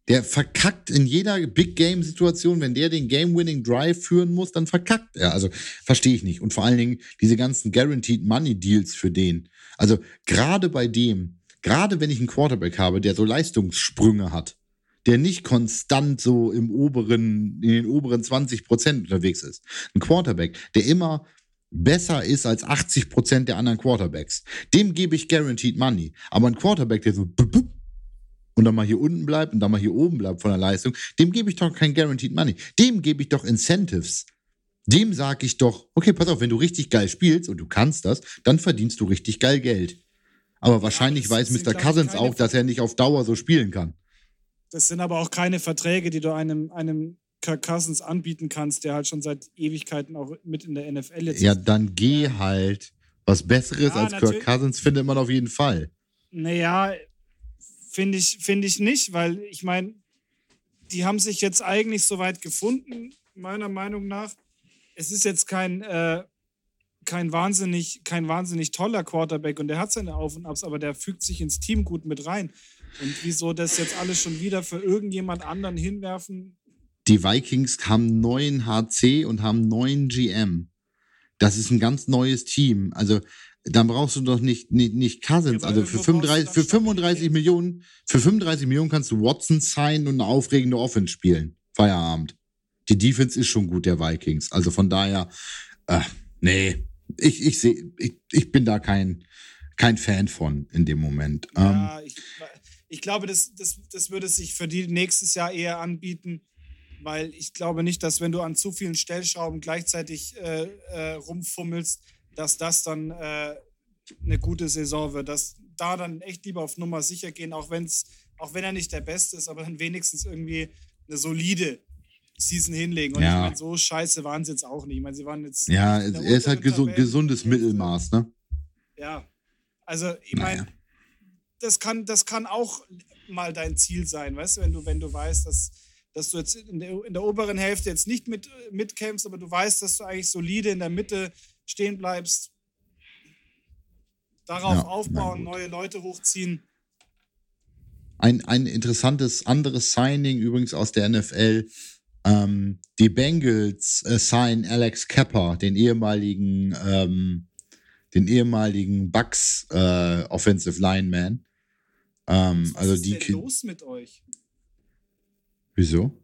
Der verkackt in jeder Big Game Situation, wenn der den Game Winning Drive führen muss, dann verkackt er. Also verstehe ich nicht. Und vor allen Dingen diese ganzen Guaranteed Money Deals für den. Also gerade bei dem, gerade wenn ich einen Quarterback habe, der so Leistungssprünge hat, der nicht konstant so im oberen, in den oberen 20 Prozent unterwegs ist. Ein Quarterback, der immer besser ist als 80 Prozent der anderen Quarterbacks. Dem gebe ich guaranteed money. Aber ein Quarterback, der so und dann mal hier unten bleibt und dann mal hier oben bleibt von der Leistung, dem gebe ich doch kein guaranteed money. Dem gebe ich doch Incentives. Dem sage ich doch, okay, pass auf, wenn du richtig geil spielst und du kannst das, dann verdienst du richtig geil Geld. Aber ja, wahrscheinlich weiß Mr. Cousins auch, dass er nicht auf Dauer so spielen kann. Das sind aber auch keine Verträge, die du einem, einem Kirk Cousins anbieten kannst, der halt schon seit Ewigkeiten auch mit in der NFL jetzt Ja, ist. dann geh halt. Was Besseres ja, als Kirk Cousins findet man auf jeden Fall. Naja, finde ich, find ich nicht, weil ich meine, die haben sich jetzt eigentlich soweit gefunden, meiner Meinung nach. Es ist jetzt kein, äh, kein, wahnsinnig, kein wahnsinnig toller Quarterback und der hat seine Auf und Abs, aber der fügt sich ins Team gut mit rein. Und wieso das jetzt alles schon wieder für irgendjemand anderen hinwerfen? Die Vikings haben neuen HC und haben neuen GM. Das ist ein ganz neues Team. Also dann brauchst du doch nicht, nicht, nicht Cousins. Ja, also für 35, für 35 Millionen, für 35 Millionen kannst du Watson sein und eine aufregende Offense spielen. Feierabend. Die Defense ist schon gut der Vikings. Also von daher, äh, nee, ich, ich sehe, ich, ich bin da kein, kein Fan von in dem Moment. Ja, ähm, ich, ich glaube, das, das, das würde sich für die nächstes Jahr eher anbieten, weil ich glaube nicht, dass wenn du an zu vielen Stellschrauben gleichzeitig äh, äh, rumfummelst, dass das dann äh, eine gute Saison wird. Dass da dann echt lieber auf Nummer sicher gehen, auch, wenn's, auch wenn er nicht der Beste ist, aber dann wenigstens irgendwie eine solide Season hinlegen. Und ja. ich meine, so scheiße waren sie jetzt auch nicht. Ich meine, sie waren jetzt. Ja, er ist halt gesund, gesundes Mittelmaß, ne? Ja. Also, ich meine, naja. das, kann, das kann auch mal dein Ziel sein, weißt du, wenn du, wenn du weißt, dass, dass du jetzt in der, in der oberen Hälfte jetzt nicht mit, mitkämpfst, aber du weißt, dass du eigentlich solide in der Mitte stehen bleibst, darauf ja, aufbauen, neue Leute hochziehen. Ein, ein interessantes anderes Signing übrigens aus der NFL. Ähm, die Bengals äh, sign Alex Kepper, den ehemaligen, ähm, den ehemaligen Bucks äh, Offensive Lineman. Ähm, Was also ist die denn los mit euch? Wieso?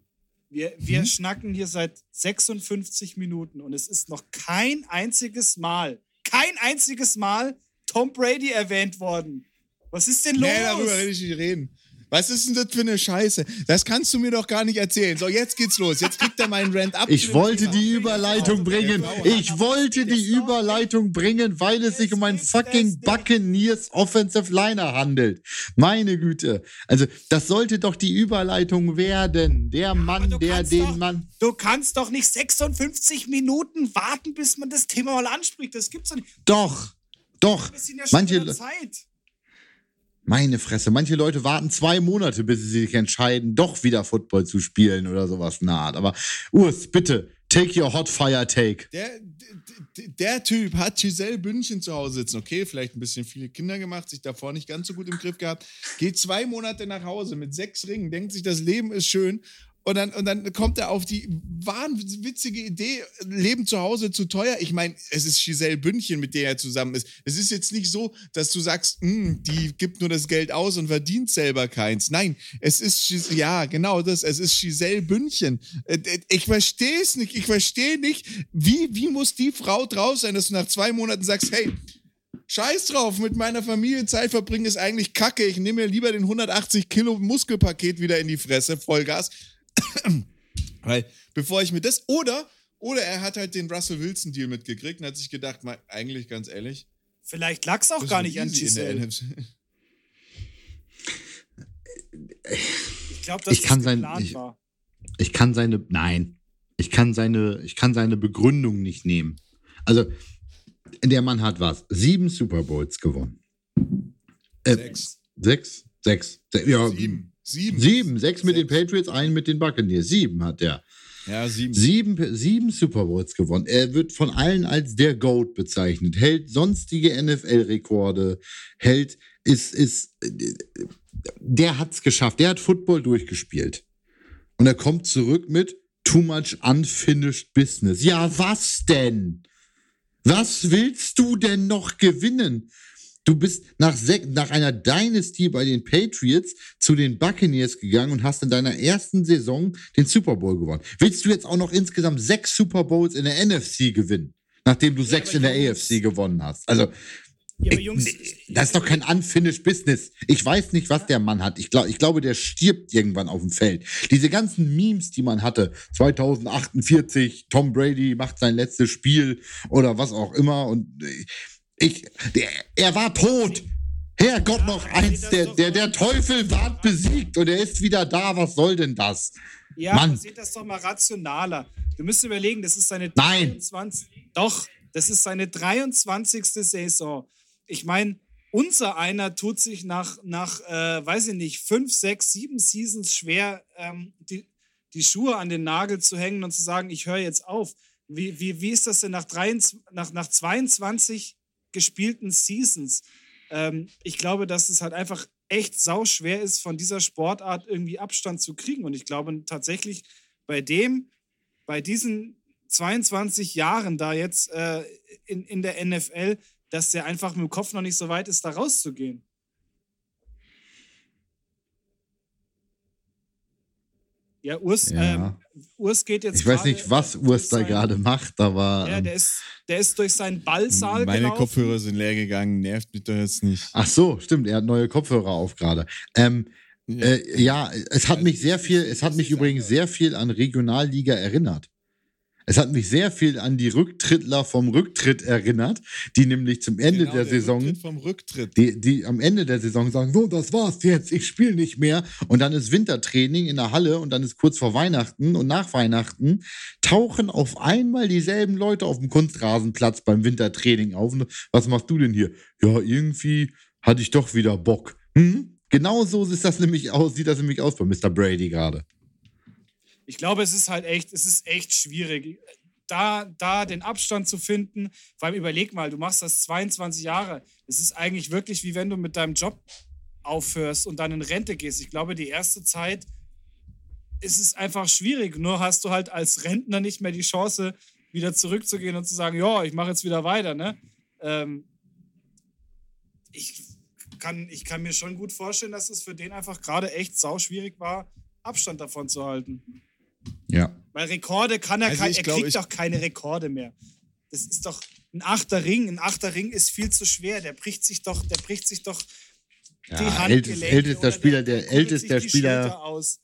Wir, wir hm? schnacken hier seit 56 Minuten und es ist noch kein einziges Mal, kein einziges Mal Tom Brady erwähnt worden. Was ist denn los? Nee, darüber will ich nicht reden. Was ist denn das für eine Scheiße? Das kannst du mir doch gar nicht erzählen. So, jetzt geht's los. Jetzt kriegt er meinen Rant ab. Ich wollte die Überleitung bringen. Ich wollte die Überleitung bringen, weil es sich um einen fucking Buccaneers Offensive Liner handelt. Meine Güte. Also, das sollte doch die Überleitung werden. Der Mann, der den doch, Mann. Du kannst doch nicht 56 Minuten warten, bis man das Thema mal anspricht. Das gibt's doch nicht. Doch. Doch. Manche Zeit. Meine Fresse, manche Leute warten zwei Monate, bis sie sich entscheiden, doch wieder Football zu spielen oder sowas naht. Aber Urs, bitte, take your hot fire take. Der, der, der Typ hat Giselle Bündchen zu Hause sitzen. Okay, vielleicht ein bisschen viele Kinder gemacht, sich davor nicht ganz so gut im Griff gehabt. Geht zwei Monate nach Hause mit sechs Ringen, denkt sich, das Leben ist schön und dann, und dann kommt er auf die wahnwitzige Idee, Leben zu Hause zu teuer. Ich meine, es ist Giselle Bündchen, mit der er zusammen ist. Es ist jetzt nicht so, dass du sagst, hm, die gibt nur das Geld aus und verdient selber keins. Nein, es ist, ja, genau das, es ist Giselle Bündchen. Äh, ich verstehe es nicht, ich verstehe nicht, wie, wie muss die Frau drauf sein, dass du nach zwei Monaten sagst, hey, Scheiß drauf, mit meiner Familie Zeit verbringen ist eigentlich kacke. Ich nehme mir lieber den 180 Kilo Muskelpaket wieder in die Fresse, Vollgas (coughs) Weil, bevor ich mir das. Oder, oder er hat halt den Russell Wilson-Deal mitgekriegt und hat sich gedacht, mal, eigentlich ganz ehrlich. Vielleicht lag es auch gar nicht an Giselle. Ich glaube, dass ich kann sein, ich, war. Ich kann seine. Nein. Ich kann seine, ich kann seine Begründung nicht nehmen. Also, der Mann hat was? Sieben Super Bowls gewonnen. Äh, sechs. Sechs? Sechs. Ja, sieben. Sieben. Sieben. Sechs mit den Patriots, einen mit den Buccaneers. Sieben hat er. Ja, sieben. Sieben, sieben Super Bowls gewonnen. Er wird von allen als der GOAT bezeichnet, hält sonstige NFL-Rekorde, hält, ist, ist, der hat's geschafft. Der hat Football durchgespielt. Und er kommt zurück mit too much unfinished business. Ja, was denn? Was willst du denn noch gewinnen? Du bist nach, nach einer Dynasty bei den Patriots zu den Buccaneers gegangen und hast in deiner ersten Saison den Super Bowl gewonnen. Willst du jetzt auch noch insgesamt sechs Super Bowls in der NFC gewinnen, nachdem du ja, sechs in der AFC gewonnen hast? Also, ja, ich, Jungs, das ist doch kein unfinished Business. Ich weiß nicht, was der Mann hat. Ich, glaub, ich glaube, der stirbt irgendwann auf dem Feld. Diese ganzen Memes, die man hatte, 2048, Tom Brady macht sein letztes Spiel oder was auch immer und äh, ich, der, er war tot. Herrgott, noch eins. Der, der, der Teufel war besiegt und er ist wieder da. Was soll denn das? Ja, Mann. seht das doch mal rationaler. Du musst überlegen, das ist seine Nein. 23. Doch, das ist seine 23. Saison. Ich meine, unser einer tut sich nach, nach äh, weiß ich nicht, fünf, sechs, sieben Seasons schwer, ähm, die, die Schuhe an den Nagel zu hängen und zu sagen, ich höre jetzt auf. Wie, wie, wie ist das denn nach, 23, nach, nach 22 gespielten Seasons? Ähm, ich glaube, dass es halt einfach echt sauschwer ist, von dieser Sportart irgendwie Abstand zu kriegen. Und ich glaube tatsächlich, bei dem, bei diesen 22 Jahren da jetzt äh, in, in der NFL, dass der einfach mit dem Kopf noch nicht so weit ist, da rauszugehen. Ja, Urs, ja. Ähm, Urs geht jetzt. Ich weiß nicht, was Urs da gerade macht, aber. Ja, der ähm, ist, der ist durch seinen Ballsaal Meine gelaufen. Kopfhörer sind leer gegangen, nervt mich doch jetzt nicht. Ach so, stimmt, er hat neue Kopfhörer auf gerade. Ähm, ja. Äh, ja, es hat mich sehr viel, es hat mich übrigens sehr viel an Regionalliga erinnert. Es hat mich sehr viel an die Rücktrittler vom Rücktritt erinnert, die nämlich zum Ende genau, der, der Saison, Rücktritt vom Rücktritt. Die, die am Ende der Saison sagen, so, das war's jetzt, ich spiele nicht mehr. Und dann ist Wintertraining in der Halle und dann ist kurz vor Weihnachten und nach Weihnachten tauchen auf einmal dieselben Leute auf dem Kunstrasenplatz beim Wintertraining auf. Und was machst du denn hier? Ja, irgendwie hatte ich doch wieder Bock. Hm? Genau so sieht das nämlich aus, sieht das nämlich aus bei Mr. Brady gerade ich glaube, es ist halt echt, es ist echt schwierig, da, da den Abstand zu finden. Vor allem überleg mal, du machst das 22 Jahre. Es ist eigentlich wirklich wie wenn du mit deinem Job aufhörst und dann in Rente gehst. Ich glaube, die erste Zeit ist es einfach schwierig. Nur hast du halt als Rentner nicht mehr die Chance, wieder zurückzugehen und zu sagen, ja, ich mache jetzt wieder weiter. Ne? Ähm, ich, kann, ich kann mir schon gut vorstellen, dass es für den einfach gerade echt sauschwierig war, Abstand davon zu halten. Ja. Weil Rekorde kann er, also er glaub, kriegt doch keine Rekorde mehr. Das ist doch ein achter Ring. Ein achter Ring ist viel zu schwer. Der bricht sich doch, der bricht sich doch ja, die Handgelenke ältester Spieler, der, der älteste Spieler. Aus.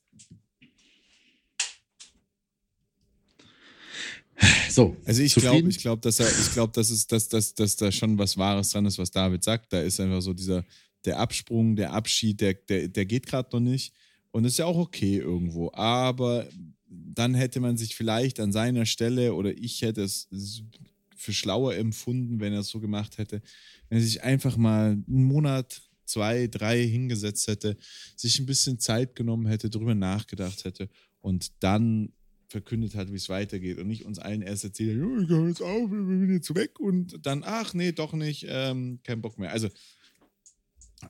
So. Also ich glaube, ich glaube, dass er, ich glaube, dass es, dass, dass, dass da schon was Wahres dran ist, was David sagt. Da ist einfach so dieser, der Absprung, der Abschied, der, der, der geht gerade noch nicht. Und ist ja auch okay irgendwo. Aber dann hätte man sich vielleicht an seiner Stelle oder ich hätte es für schlauer empfunden, wenn er es so gemacht hätte, wenn er sich einfach mal einen Monat, zwei, drei hingesetzt hätte, sich ein bisschen Zeit genommen hätte, darüber nachgedacht hätte und dann verkündet hat, wie es weitergeht und nicht uns allen erst erzählt, ich höre jetzt auf, ich bin jetzt weg und dann, ach nee, doch nicht, ähm, kein Bock mehr. Also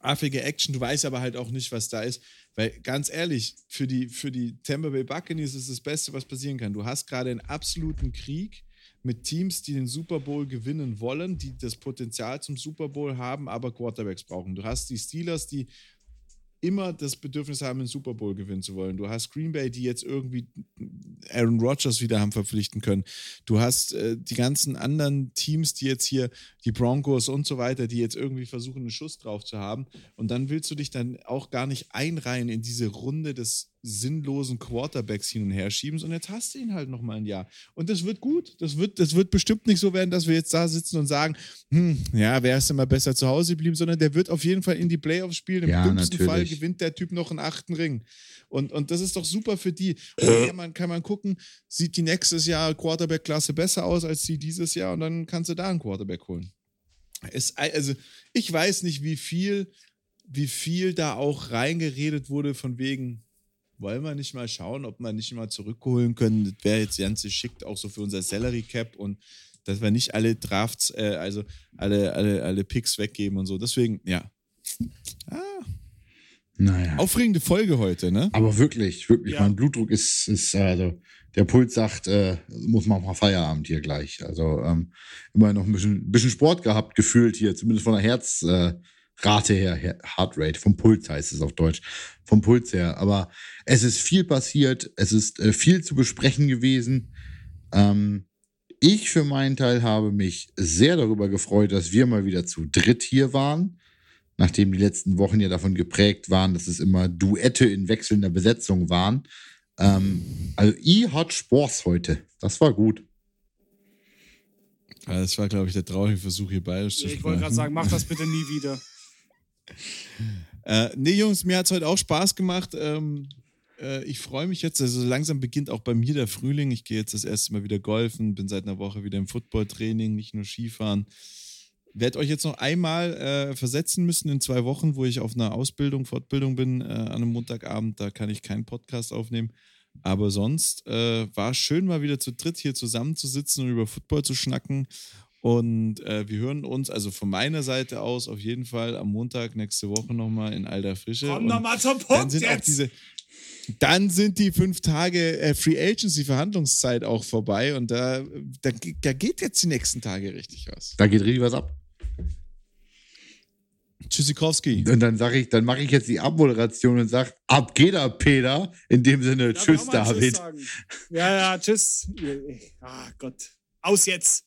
affige Action, du weißt aber halt auch nicht, was da ist. Weil ganz ehrlich, für die, für die Tampa Bay Buccaneers ist das Beste, was passieren kann. Du hast gerade einen absoluten Krieg mit Teams, die den Super Bowl gewinnen wollen, die das Potenzial zum Super Bowl haben, aber Quarterbacks brauchen. Du hast die Steelers, die immer das Bedürfnis haben, einen Super Bowl gewinnen zu wollen. Du hast Green Bay, die jetzt irgendwie Aaron Rodgers wieder haben verpflichten können. Du hast äh, die ganzen anderen Teams, die jetzt hier, die Broncos und so weiter, die jetzt irgendwie versuchen, einen Schuss drauf zu haben. Und dann willst du dich dann auch gar nicht einreihen in diese Runde des sinnlosen Quarterbacks hin und her schieben, und jetzt hast du ihn halt noch mal ein Jahr. Und das wird gut. Das wird, das wird bestimmt nicht so werden, dass wir jetzt da sitzen und sagen, hm, ja, wäre es immer besser zu Hause geblieben, sondern der wird auf jeden Fall in die Playoffs spielen. Im ja, dümmsten natürlich. Fall gewinnt der Typ noch einen achten Ring. Und, und das ist doch super für die. Und dann kann man, kann man gucken, sieht die nächstes Jahr Quarterback-Klasse besser aus als die dieses Jahr und dann kannst du da einen Quarterback holen. Es, also, ich weiß nicht, wie viel, wie viel da auch reingeredet wurde von wegen, wollen wir nicht mal schauen, ob wir nicht mal zurückholen können. Das wäre jetzt ganz geschickt, auch so für unser Salary Cap und dass wir nicht alle Drafts, äh, also alle, alle, alle Picks weggeben und so. Deswegen, ja. Ah. Naja. Aufregende Folge heute, ne? Aber wirklich, wirklich. Ja. Mein Blutdruck ist, ist also der Puls sagt, äh, muss man mal Feierabend hier gleich. Also ähm, immer noch ein bisschen, bisschen Sport gehabt, gefühlt hier, zumindest von der Herz. Äh, Rate her, Heart Rate, vom Puls heißt es auf Deutsch, vom Puls her. Aber es ist viel passiert, es ist äh, viel zu besprechen gewesen. Ähm, ich für meinen Teil habe mich sehr darüber gefreut, dass wir mal wieder zu dritt hier waren, nachdem die letzten Wochen ja davon geprägt waren, dass es immer Duette in wechselnder Besetzung waren. Ähm, also, ich hat Spaß heute. Das war gut. Das war, glaube ich, der traurige Versuch, hier bayerisch zu sprechen. Ich wollte gerade sagen, mach das bitte nie wieder. Äh, nee, Jungs, mir hat es heute auch Spaß gemacht. Ähm, äh, ich freue mich jetzt, also langsam beginnt auch bei mir der Frühling. Ich gehe jetzt das erste Mal wieder golfen, bin seit einer Woche wieder im Footballtraining, nicht nur Skifahren. Werde euch jetzt noch einmal äh, versetzen müssen in zwei Wochen, wo ich auf einer Ausbildung, Fortbildung bin, äh, an einem Montagabend. Da kann ich keinen Podcast aufnehmen. Aber sonst äh, war schön, mal wieder zu dritt hier zusammenzusitzen und über Football zu schnacken. Und äh, wir hören uns also von meiner Seite aus auf jeden Fall am Montag nächste Woche nochmal in alter Frische. Komm nochmal zum Punkt dann sind jetzt. Auch diese, dann sind die fünf Tage äh, Free Agency Verhandlungszeit auch vorbei und da, da, da geht jetzt die nächsten Tage richtig was. Da geht richtig was ab. Tschüssikowski. Und dann sage ich, dann mache ich jetzt die Abmoderation und sage, ab geht er, Peter. In dem Sinne, Darf tschüss, David. sagen? Ja, ja, tschüss. Ah Gott. Aus jetzt.